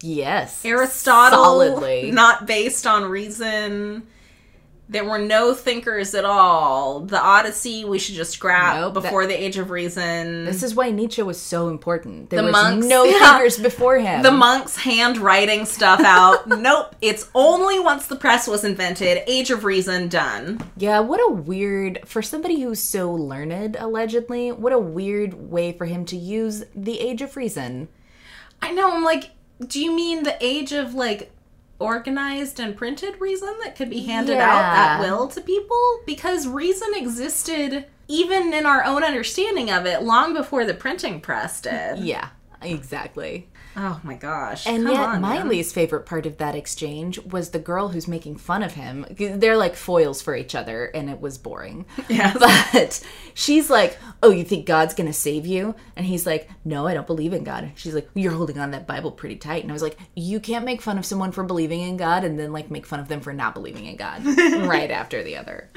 Yes. Aristotle, Solidly. not based on reason. There were no thinkers at all. The Odyssey we should just scrap Nope, that- before the age of reason. This is why Nietzsche was so important. There The was monks- no yeah. thinkers before him. the monks handwriting stuff out. nope. It's only once the press was invented, age of reason done. Yeah, what a weird for somebody who's so learned, allegedly. What a weird way for him to use the age of reason. I know. I'm like, do you mean the age of like organized and printed reason that could be handed out at will to people? Because reason existed even in our own understanding of it long before the printing press did. Yeah, exactly. Oh my gosh. And Come yet, on, my man. favorite part of that exchange was the girl who's making fun of him. They're like foils for each other, and it was boring. Yeah. But she's like, Oh, you think God's gonna save you? And he's like, No, I don't believe in God. She's like, You're holding on that Bible pretty tight. And I was like, You can't make fun of someone for believing in God and then like make fun of them for not believing in God right after the other.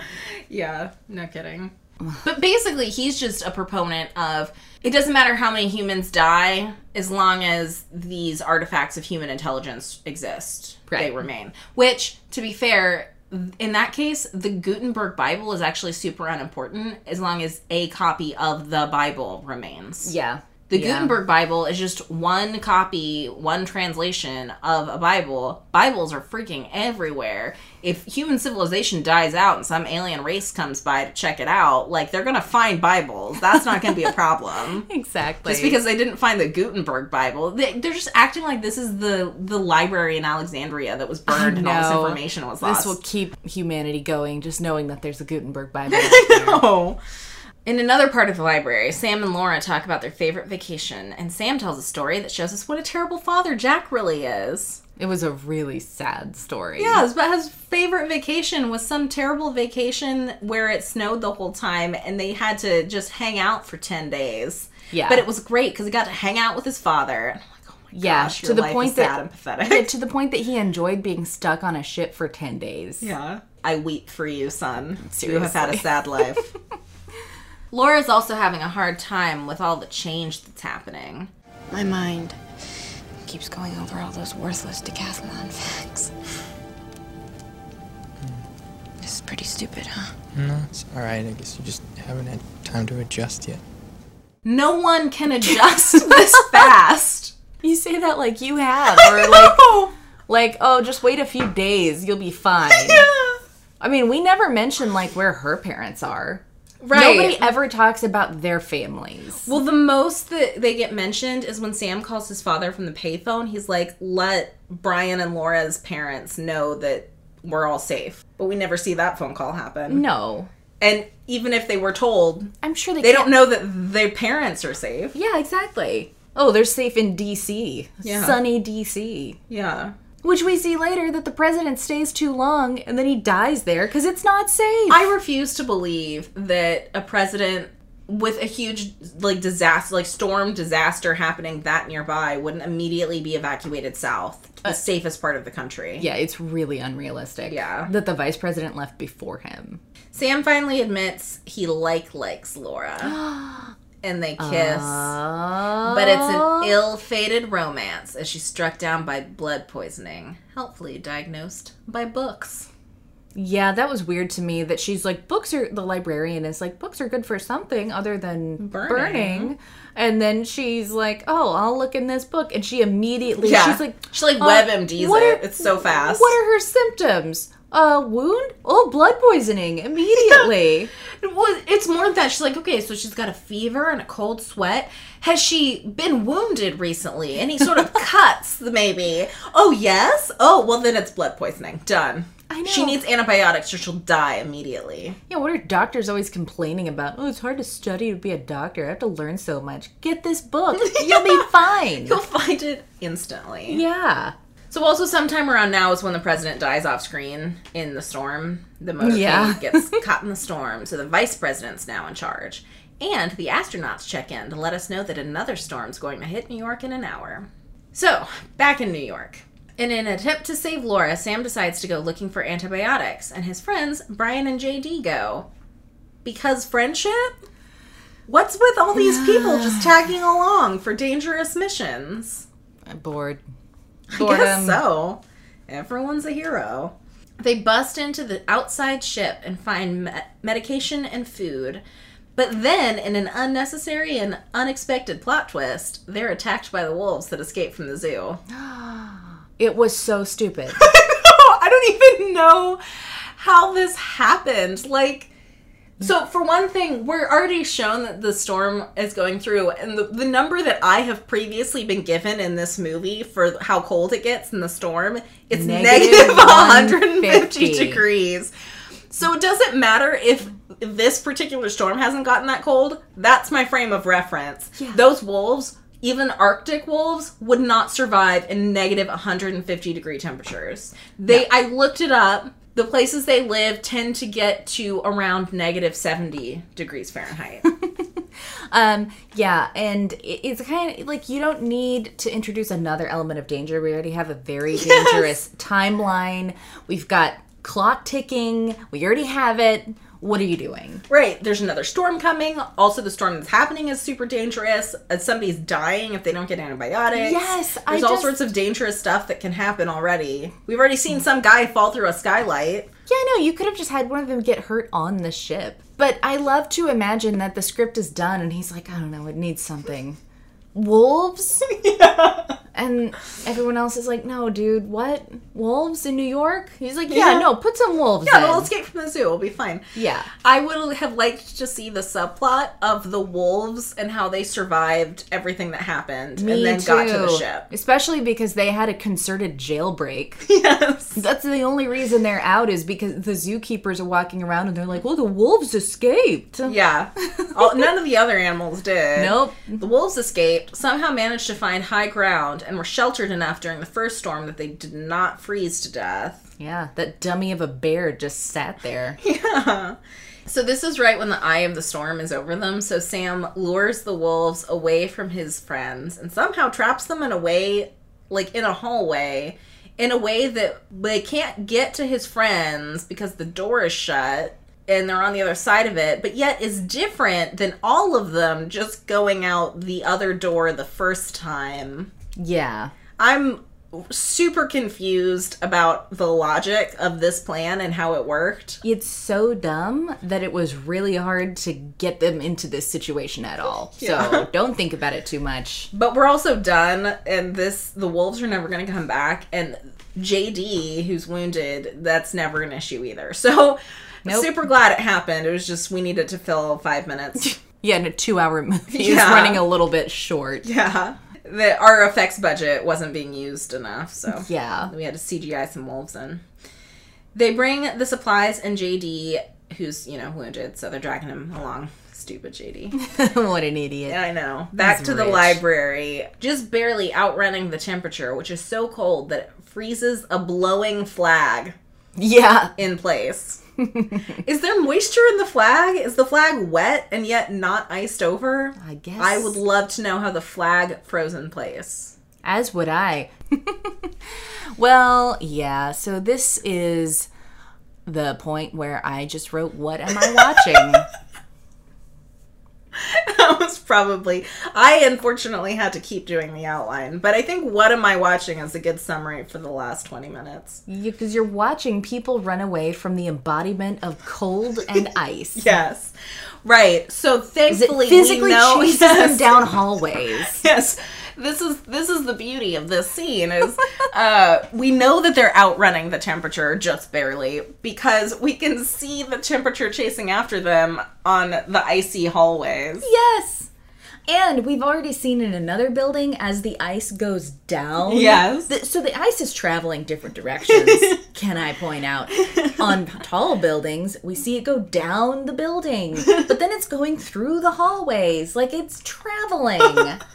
Yeah, no kidding. But basically, he's just a proponent of it doesn't matter how many humans die as long as these artifacts of human intelligence exist, they remain. Which, to be fair, in that case, the Gutenberg Bible is actually super unimportant as long as a copy of the Bible remains. Yeah. The Yeah. Gutenberg Bible is just one copy, one translation of a Bible. Bibles are freaking everywhere. If human civilization dies out and some alien race comes by to check it out, like they're gonna find Bibles. That's not gonna be a problem. Exactly. Just because they didn't find the Gutenberg Bible, they, they're just acting like this is the the library in Alexandria that was burned and all this No. information was lost. This will keep humanity going, just knowing that there's a Gutenberg Bible. Oh. In another part of the library, Sam and Laura talk about their favorite vacation, and Sam tells a story that shows us what a terrible father Jack really is. It was a really sad story. Yes, but his favorite vacation was some terrible vacation where it snowed the whole time and they had to just hang out for 10 days. Yeah. But it was great because he got to hang out with his father. Like, oh Yeah, gosh, to the point that- pathetic. Yeah, to the point that he enjoyed being stuck on a ship for 10 days. Yeah. I weep for you, son. You have had a sad life. Laura's also having a hard time with all the change that's happening. My mind keeps going over all those worthless decathlon facts. Hmm. This is pretty stupid, huh? No, it's alright. I guess you just haven't had time to adjust yet. No one can adjust this fast. You say that like you have, or like, like, oh, just wait a few days, you'll be fine. I mean, we never mention like where her parents are. Right. Nobody ever talks about their families. Well, the most that they get mentioned is when Sam calls his father from the payphone. He's like, let Brian and Laura's parents know that we're all safe. But we never see that phone call happen. No, And even if they were told, I'm sure they they can't- don't know that their parents are safe. Yeah, exactly. Oh, they're safe in D.C. Yeah. Sunny D.C. Yeah. Which we see later that the president stays too long and then he dies there because it's not safe. I refuse to believe that a president with a huge like disaster like storm disaster happening that nearby wouldn't immediately be evacuated south the uh, safest part of the country. yeah, it's really unrealistic. Yeah. That the vice president left before him. Sam finally admits he like likes Laura. and they kiss. but it's an ill-fated romance as she's struck down by blood poisoning, helpfully diagnosed by books. Yeah, that was weird to me that she's like, books are, the librarian is like, books are good for something other than Burning. burning. And then she's like, oh, I'll look in this book. And she immediately, Yeah. she's like, She like uh, WebMDs it. are- it's so fast. What are her symptoms? A wound? Oh, blood poisoning immediately. Well, it's more than that. She's like, okay, so she's got a fever and a cold sweat. Has she been wounded recently? Any sort of cuts, maybe? Oh, yes? Oh, well, then it's blood poisoning. Done. I know. She needs antibiotics or she'll die immediately. yeah, what are doctors always complaining about? Oh, it's hard to study to be a doctor. I have to learn so much. Get this book. You'll be fine. You'll find it instantly. yeah. So also sometime around now is when the president dies off screen in the storm. The motorcade Yeah. gets caught in the storm, so the vice president's now in charge. And the astronauts check in to let us know that another storm's going to hit New York in an hour. So, back in New York. In an attempt to save Laura, Sam decides to go looking for antibiotics, and his friends, Brian and JD, go. Because friendship? What's with all these people just tagging along for dangerous missions? I'm bored. I guess so. Everyone's a hero. They bust into the outside ship and find me- medication and food. But then, in an unnecessary and unexpected plot twist, they're attacked by the wolves that escaped from the zoo. It was so stupid. I don't even know how this happened. Like, So, for one thing, we're already shown that the storm is going through, and the, the number that I have previously been given in this movie for how cold it gets in the storm, it's Negative negative 150 150. degrees. So, it doesn't matter if this particular storm hasn't gotten that cold. That's my frame of reference. Those wolves, even Arctic wolves, would not survive in negative 150 degree temperatures. They, I looked it up. The places they live tend to get to around negative 70 degrees Fahrenheit. Um, yeah, and it's kind of like you don't need to introduce another element of danger. We already have a very dangerous timeline. We've got clock ticking. We already have it. What are you doing? right, there's another storm coming. Also, the storm that's happening is super dangerous. Uh, Somebody's dying if they don't get antibiotics. Yes, I There's all just- sorts of dangerous stuff that can happen already. We've already seen some guy fall through a skylight. Yeah, no, you could have just had one of them get hurt on the ship. But I love to imagine that the script is done and he's like, I don't know, it needs something. Wolves? And everyone else is like, no, dude, what? Wolves in New York? He's like, yeah, Yeah. no, put some wolves Yeah, in. we'll escape from the zoo. We'll be fine. Yeah. I would have liked to see the subplot of the wolves and how they survived everything that happened Me and then too. got to the ship. Especially because they had a concerted jailbreak. Yes. That's the only reason they're out is because the zookeepers are walking around and they're like, well, the wolves escaped. Yeah. All, none of the other animals did. Nope. The wolves escaped, somehow managed to find high ground, and were sheltered enough during the first storm that they did not freeze to death. Yeah, that dummy of a bear just sat there. yeah. So this is right when the eye of the storm is over them. So Sam lures the wolves away from his friends and somehow traps them in a way, like in a hallway, in a way that they can't get to his friends because the door is shut and they're on the other side of it, but yet is different than all of them just going out the other door the first time. Yeah. I'm super confused about the logic of this plan and how it worked. It's so dumb that it was really hard to get them into this situation at all. Yeah. So don't think about it too much. But we're also done, and this the wolves are never going to come back, and JD, who's wounded, that's never an issue either. So, Nope. super glad it happened. It was just we needed to fill five minutes. Yeah, and a two hour movie Yeah. running a little bit short. yeah, the our effects budget wasn't being used enough, so Yeah. we had to CGI some wolves in. They bring the supplies, and JD, who's you know wounded, so they're dragging him along. Stupid JD. what an idiot. I know. Back He's to the library, just barely outrunning the temperature, which is so cold that it freezes a blowing flag Yeah. in place. Is there moisture in the flag? Is the flag wet and yet not iced over? I guess. I would love to know how the flag froze in place. As would I. well, yeah, so this is the point where I just wrote, What am I watching? that was probably I unfortunately had to keep doing the outline, but I think what am I watching is a good summary for the last 20 minutes. Because you're watching people run away from the embodiment of cold and ice. Yes. Right. So thankfully physically we know chases yes. them down hallways. yes this is this is the beauty of this scene is uh we know that they're outrunning the temperature just barely because we can see the temperature chasing after them on the icy hallways Yes. And we've already seen in another building as the ice goes down. Yes. The- so the ice is traveling different directions, can I point out. On tall buildings, we see it go down the building, but then it's going through the hallways like it's traveling.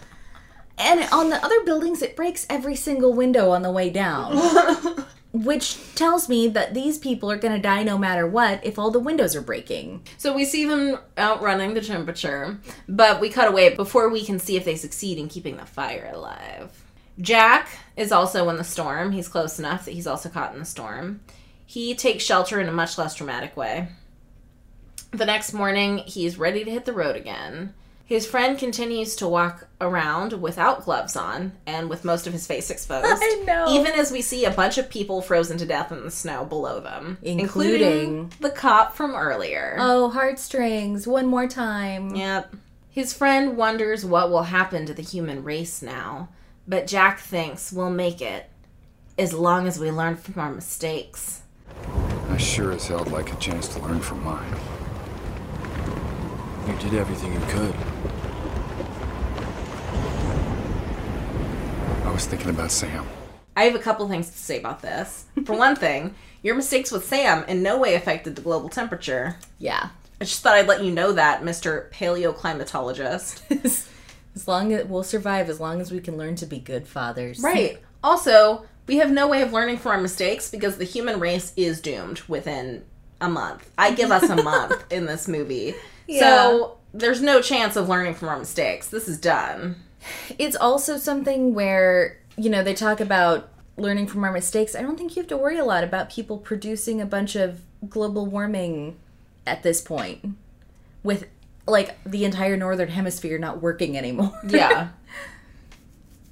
And on the other buildings, it breaks every single window on the way down. Which tells me that these people are going to die no matter what if all the windows are breaking. so we see them outrunning the temperature but we cut away before we can see if they succeed in keeping the fire alive jack is also in the storm he's close enough that he's also caught in the storm he takes shelter in a much less dramatic way The next morning, he's ready to hit the road again. His friend continues to walk around without gloves on and with most of his face exposed. I know. Even as we see a bunch of people frozen to death in the snow below them, Including- the cop from earlier. Oh, heartstrings, one more time. Yep. His friend wonders what will happen to the human race now, but Jack thinks we'll make it as long as we learn from our mistakes. I sure as hell like a chance to learn from mine. You did everything you could. I was thinking about Sam. I have a couple things to say about this. For one thing, your mistakes with Sam in no way affected the global temperature. Yeah. I just thought I'd let you know that, Mr. Paleoclimatologist. As long as we'll survive, as long as we can learn to be good fathers. right. Also, we have no way of learning from our mistakes because the human race is doomed within a month. I give us a month in this movie. So there's no chance of learning from our mistakes. This is done. It's also something where, you know, they talk about learning from our mistakes. I don't think you have to worry a lot about people producing a bunch of global warming at this point with like the entire northern hemisphere not working anymore. Yeah.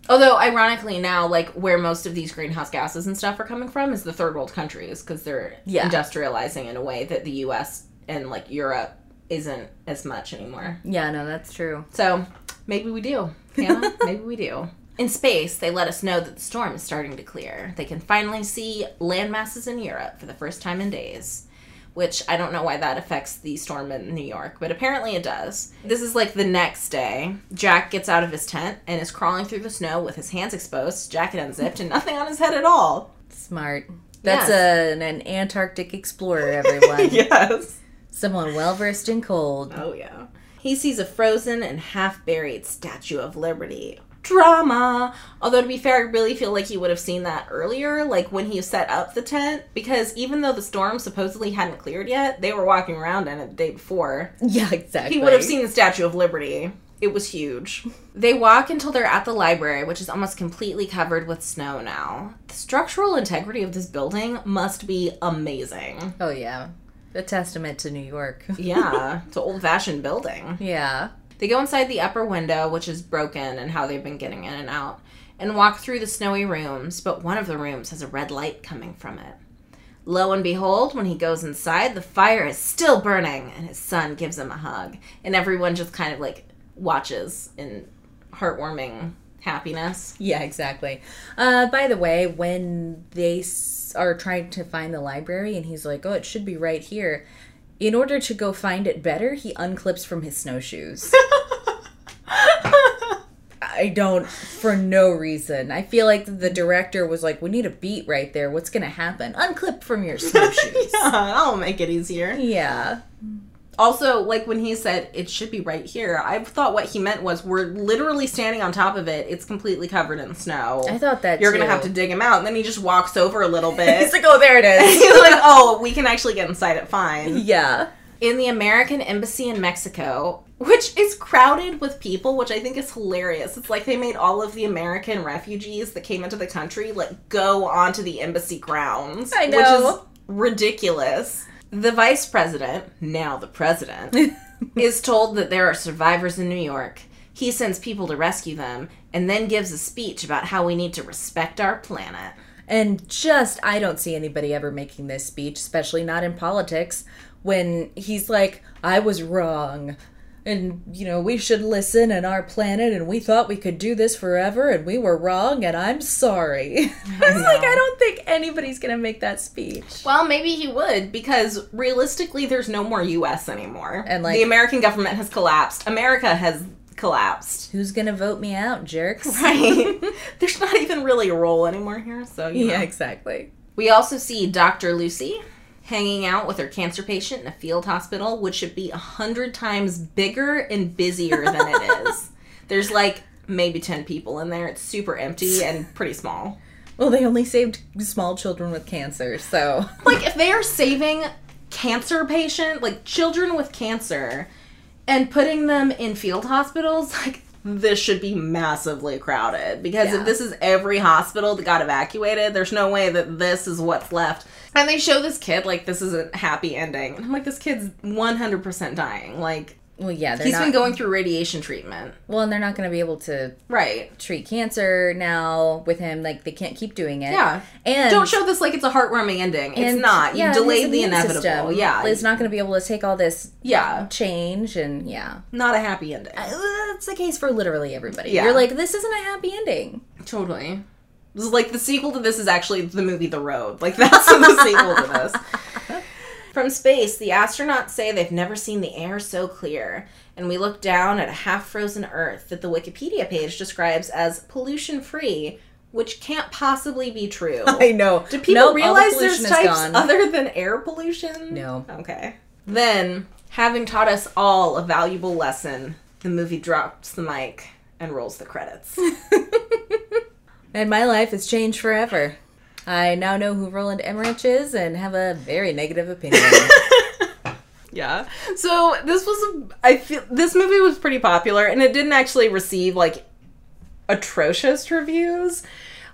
Although, ironically, now, like, where most of these greenhouse gases and stuff are coming from is the third world countries because they're Yeah. industrializing in a way that the US and, like, Europe isn't as much anymore. yeah, no, that's true. So, maybe we do. Hannah, maybe we do. In space, they let us know that the storm is starting to clear. They can finally see land masses in Europe for the first time in days. Which I don't know why that affects the storm in New York, but apparently it does. This is like the next day. Jack gets out of his tent and is crawling through the snow with his hands exposed, jacket unzipped, and nothing on his head at all. Smart. That's Yes. a, an Antarctic explorer, everyone. yes. Someone well versed in cold. Oh, yeah. He sees a frozen and half buried Statue of Liberty. Drama! Although, to be fair, I really feel like he would have seen that earlier, like when he set up the tent, because even though the storm supposedly hadn't cleared yet, they were walking around in it the day before. Yeah, exactly. He would have seen the Statue of Liberty. It was huge. They walk until they're at the library, which is almost completely covered with snow now. The structural integrity of this building must be amazing. Oh, yeah. A testament to New York. Yeah, it's an old fashioned building. yeah. They go inside the upper window, which is broken and how they've been getting in and out, and walk through the snowy rooms, but one of the rooms has a red light coming from it. Lo and behold, when he goes inside, the fire is still burning, and his son gives him a hug. And everyone just kind of like watches in heartwarming happiness. Yeah, exactly. Uh, by the way, when they s- are trying to find the library and he's like, oh, it should be right here, in order to go find it better, he unclips from his snowshoes. I don't, for no reason. I feel like the director was like, we need a beat right there. What's going to happen? Unclip from your snowshoes. yeah, I'll make it easier. yeah. Also, like when he said it should be right here, I thought what he meant was we're literally standing on top of it. It's completely covered in snow. I thought that you're gonna have to dig him out, and then he just walks over a little bit. He's like, oh, there it is. He's like, oh, we can actually get inside it fine. yeah. In the American embassy in Mexico, which is crowded with people, which I think is hilarious. It's like they made all of the American refugees that came into the country like go onto the embassy grounds. I Which is ridiculous. The vice president, now the president, is told that there are survivors in New York. He sends people to rescue them and then gives a speech about how we need to respect our planet. And just, I don't see anybody ever making this speech, especially not in politics, when he's like, I was wrong. And, you know, we should listen and our planet, and we thought we could do this forever, and we were wrong, and I'm sorry. I was like, I don't think anybody's to make that speech. Well, maybe he would because realistically, there's no more U.S. anymore, And, like- the American government has collapsed. America has collapsed. Who's to vote me out, jerks? Right? there's not even really a role anymore here. So you Yeah, know. exactly. We also see Dr. Lucy hanging out with her cancer patient in a field hospital, which should be a hundred times bigger and busier than it is. There's like maybe ten people in there. It's super empty and pretty small. Well, they only saved small children with cancer, so. like if they are saving cancer patient like children with cancer and putting them in field hospitals like this should be massively crowded because Yeah. if this is every hospital that got evacuated there's no way that this is what's left. And they show this kid like this is a happy ending. And i'm like this kid's 100% dying. Like Well, yeah, he's not. been going through radiation treatment. Well, and they're not going to be able to right. treat cancer now with him. Like, they can't keep doing it. yeah. And don't show this like it's a heartwarming ending. It's and- not. You delayed the inevitable. system. Yeah. It's not going to be able to take all this yeah. change, and yeah, not a happy ending uh, that's the case for literally everybody. Yeah. You're like, this isn't a happy ending. Totally. Like the sequel to this is actually the movie The Road. Like that's the sequel to this. From space, the astronauts say they've never seen the air so clear, and we look down at a half frozen Earth that the Wikipedia page describes as pollution free, which can't possibly be true. I know. Do people Nope, all the realize there's types gone. other than air pollution? No. Okay. Then, having taught us all a valuable lesson, the movie drops the mic and rolls the credits. And my life has changed forever. I now know who Roland Emmerich is and have a very negative opinion. Yeah. So this was I feel this movie was pretty popular and it didn't actually receive like atrocious reviews.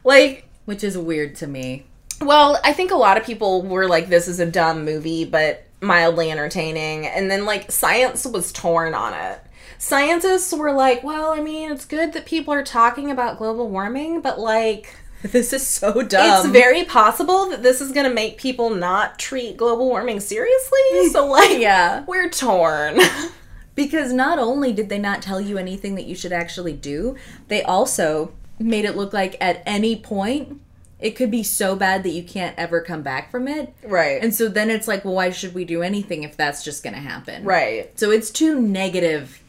Like which is weird to me. well, I think a lot of people were like this is a dumb movie but mildly entertaining and then like science was torn on it. Scientists were like, "Well, I mean, it's good that people are talking about global warming, but like This is so dumb. it's very possible that this is going to make people not treat global warming seriously. So like Yeah. we're torn." Because not only did they not tell you anything that you should actually do, they also made it look like at any point it could be so bad that you can't ever come back from it. Right. And so then it's like, well, why should we do anything if that's just going to happen? Right. So it's too negative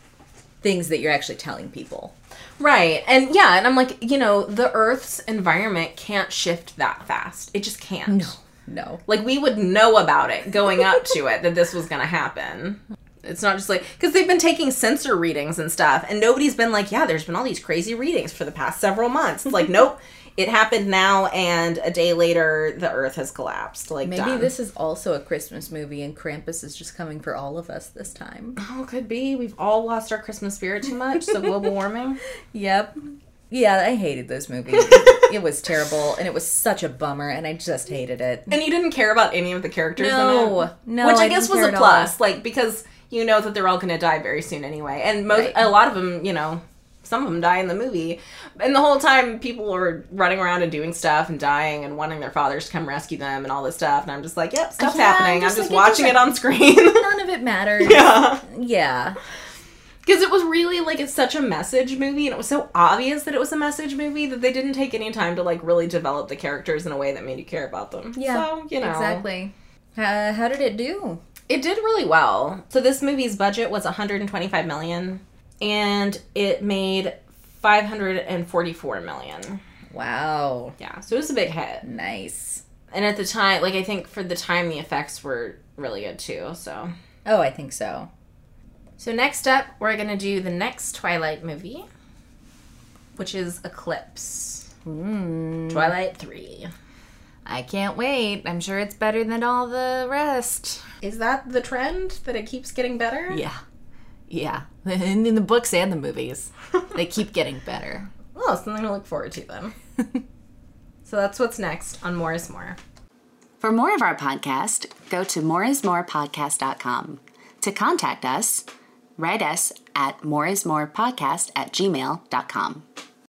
things that you're actually telling people. Right. And yeah, and I'm like, you know, the Earth's environment can't shift that fast. It just can't. No. No. Like we would know about it going up to it that this was going to happen. It's not just like because they've been taking sensor readings and stuff, and nobody's been like, yeah, there's been all these crazy readings for the past several months. It's like, nope, it happened now, and a day later, the Earth has collapsed. Like, Maybe done. this is also a Christmas movie and Krampus is just coming for all of us this time. oh could be we've all lost our Christmas spirit too much. So global warming. Yep. Yeah, I hated this movie. it was terrible and it was such a bummer and I just hated it. And you didn't care about any of the characters No. in it? No, Which I, I guess was a plus, all. like because you know that they're all going to die very soon anyway. And most Right. a lot of them, you know, some of them die in the movie. And the whole time people are running around and doing stuff and dying and wanting their fathers to come rescue them and all this stuff. And I'm just like, yep, stuff's Yeah, I'm happening. I'm just just, like, watching it doesn't- on screen. None of it matters. yeah. Yeah. Because it was really like it's such a message movie and it was so obvious that it was a message movie that they didn't take any time to like really develop the characters in a way that made you care about them. Yeah. So, you know. Exactly. Uh, how did it do? It did really well. So this movie's budget was 125 million and it made 544 million. Wow. Yeah, so it was a big hit. Nice. And at the time, like I think for the time the effects were really good too. So Oh, I think so. So next up, we're going to do the next Twilight movie, which is Eclipse. Hmm. Twilight 3. I can't wait. I'm sure it's better than all the rest. Is that the trend that it keeps getting better? Yeah. Yeah. In, in the books and the movies, they keep getting better. Oh, something to look forward to then. so that's what's next on More is More. For more of our podcast, go to moreismorepodcast.com. To contact us, write us at moreismorepodcast at gmail.com.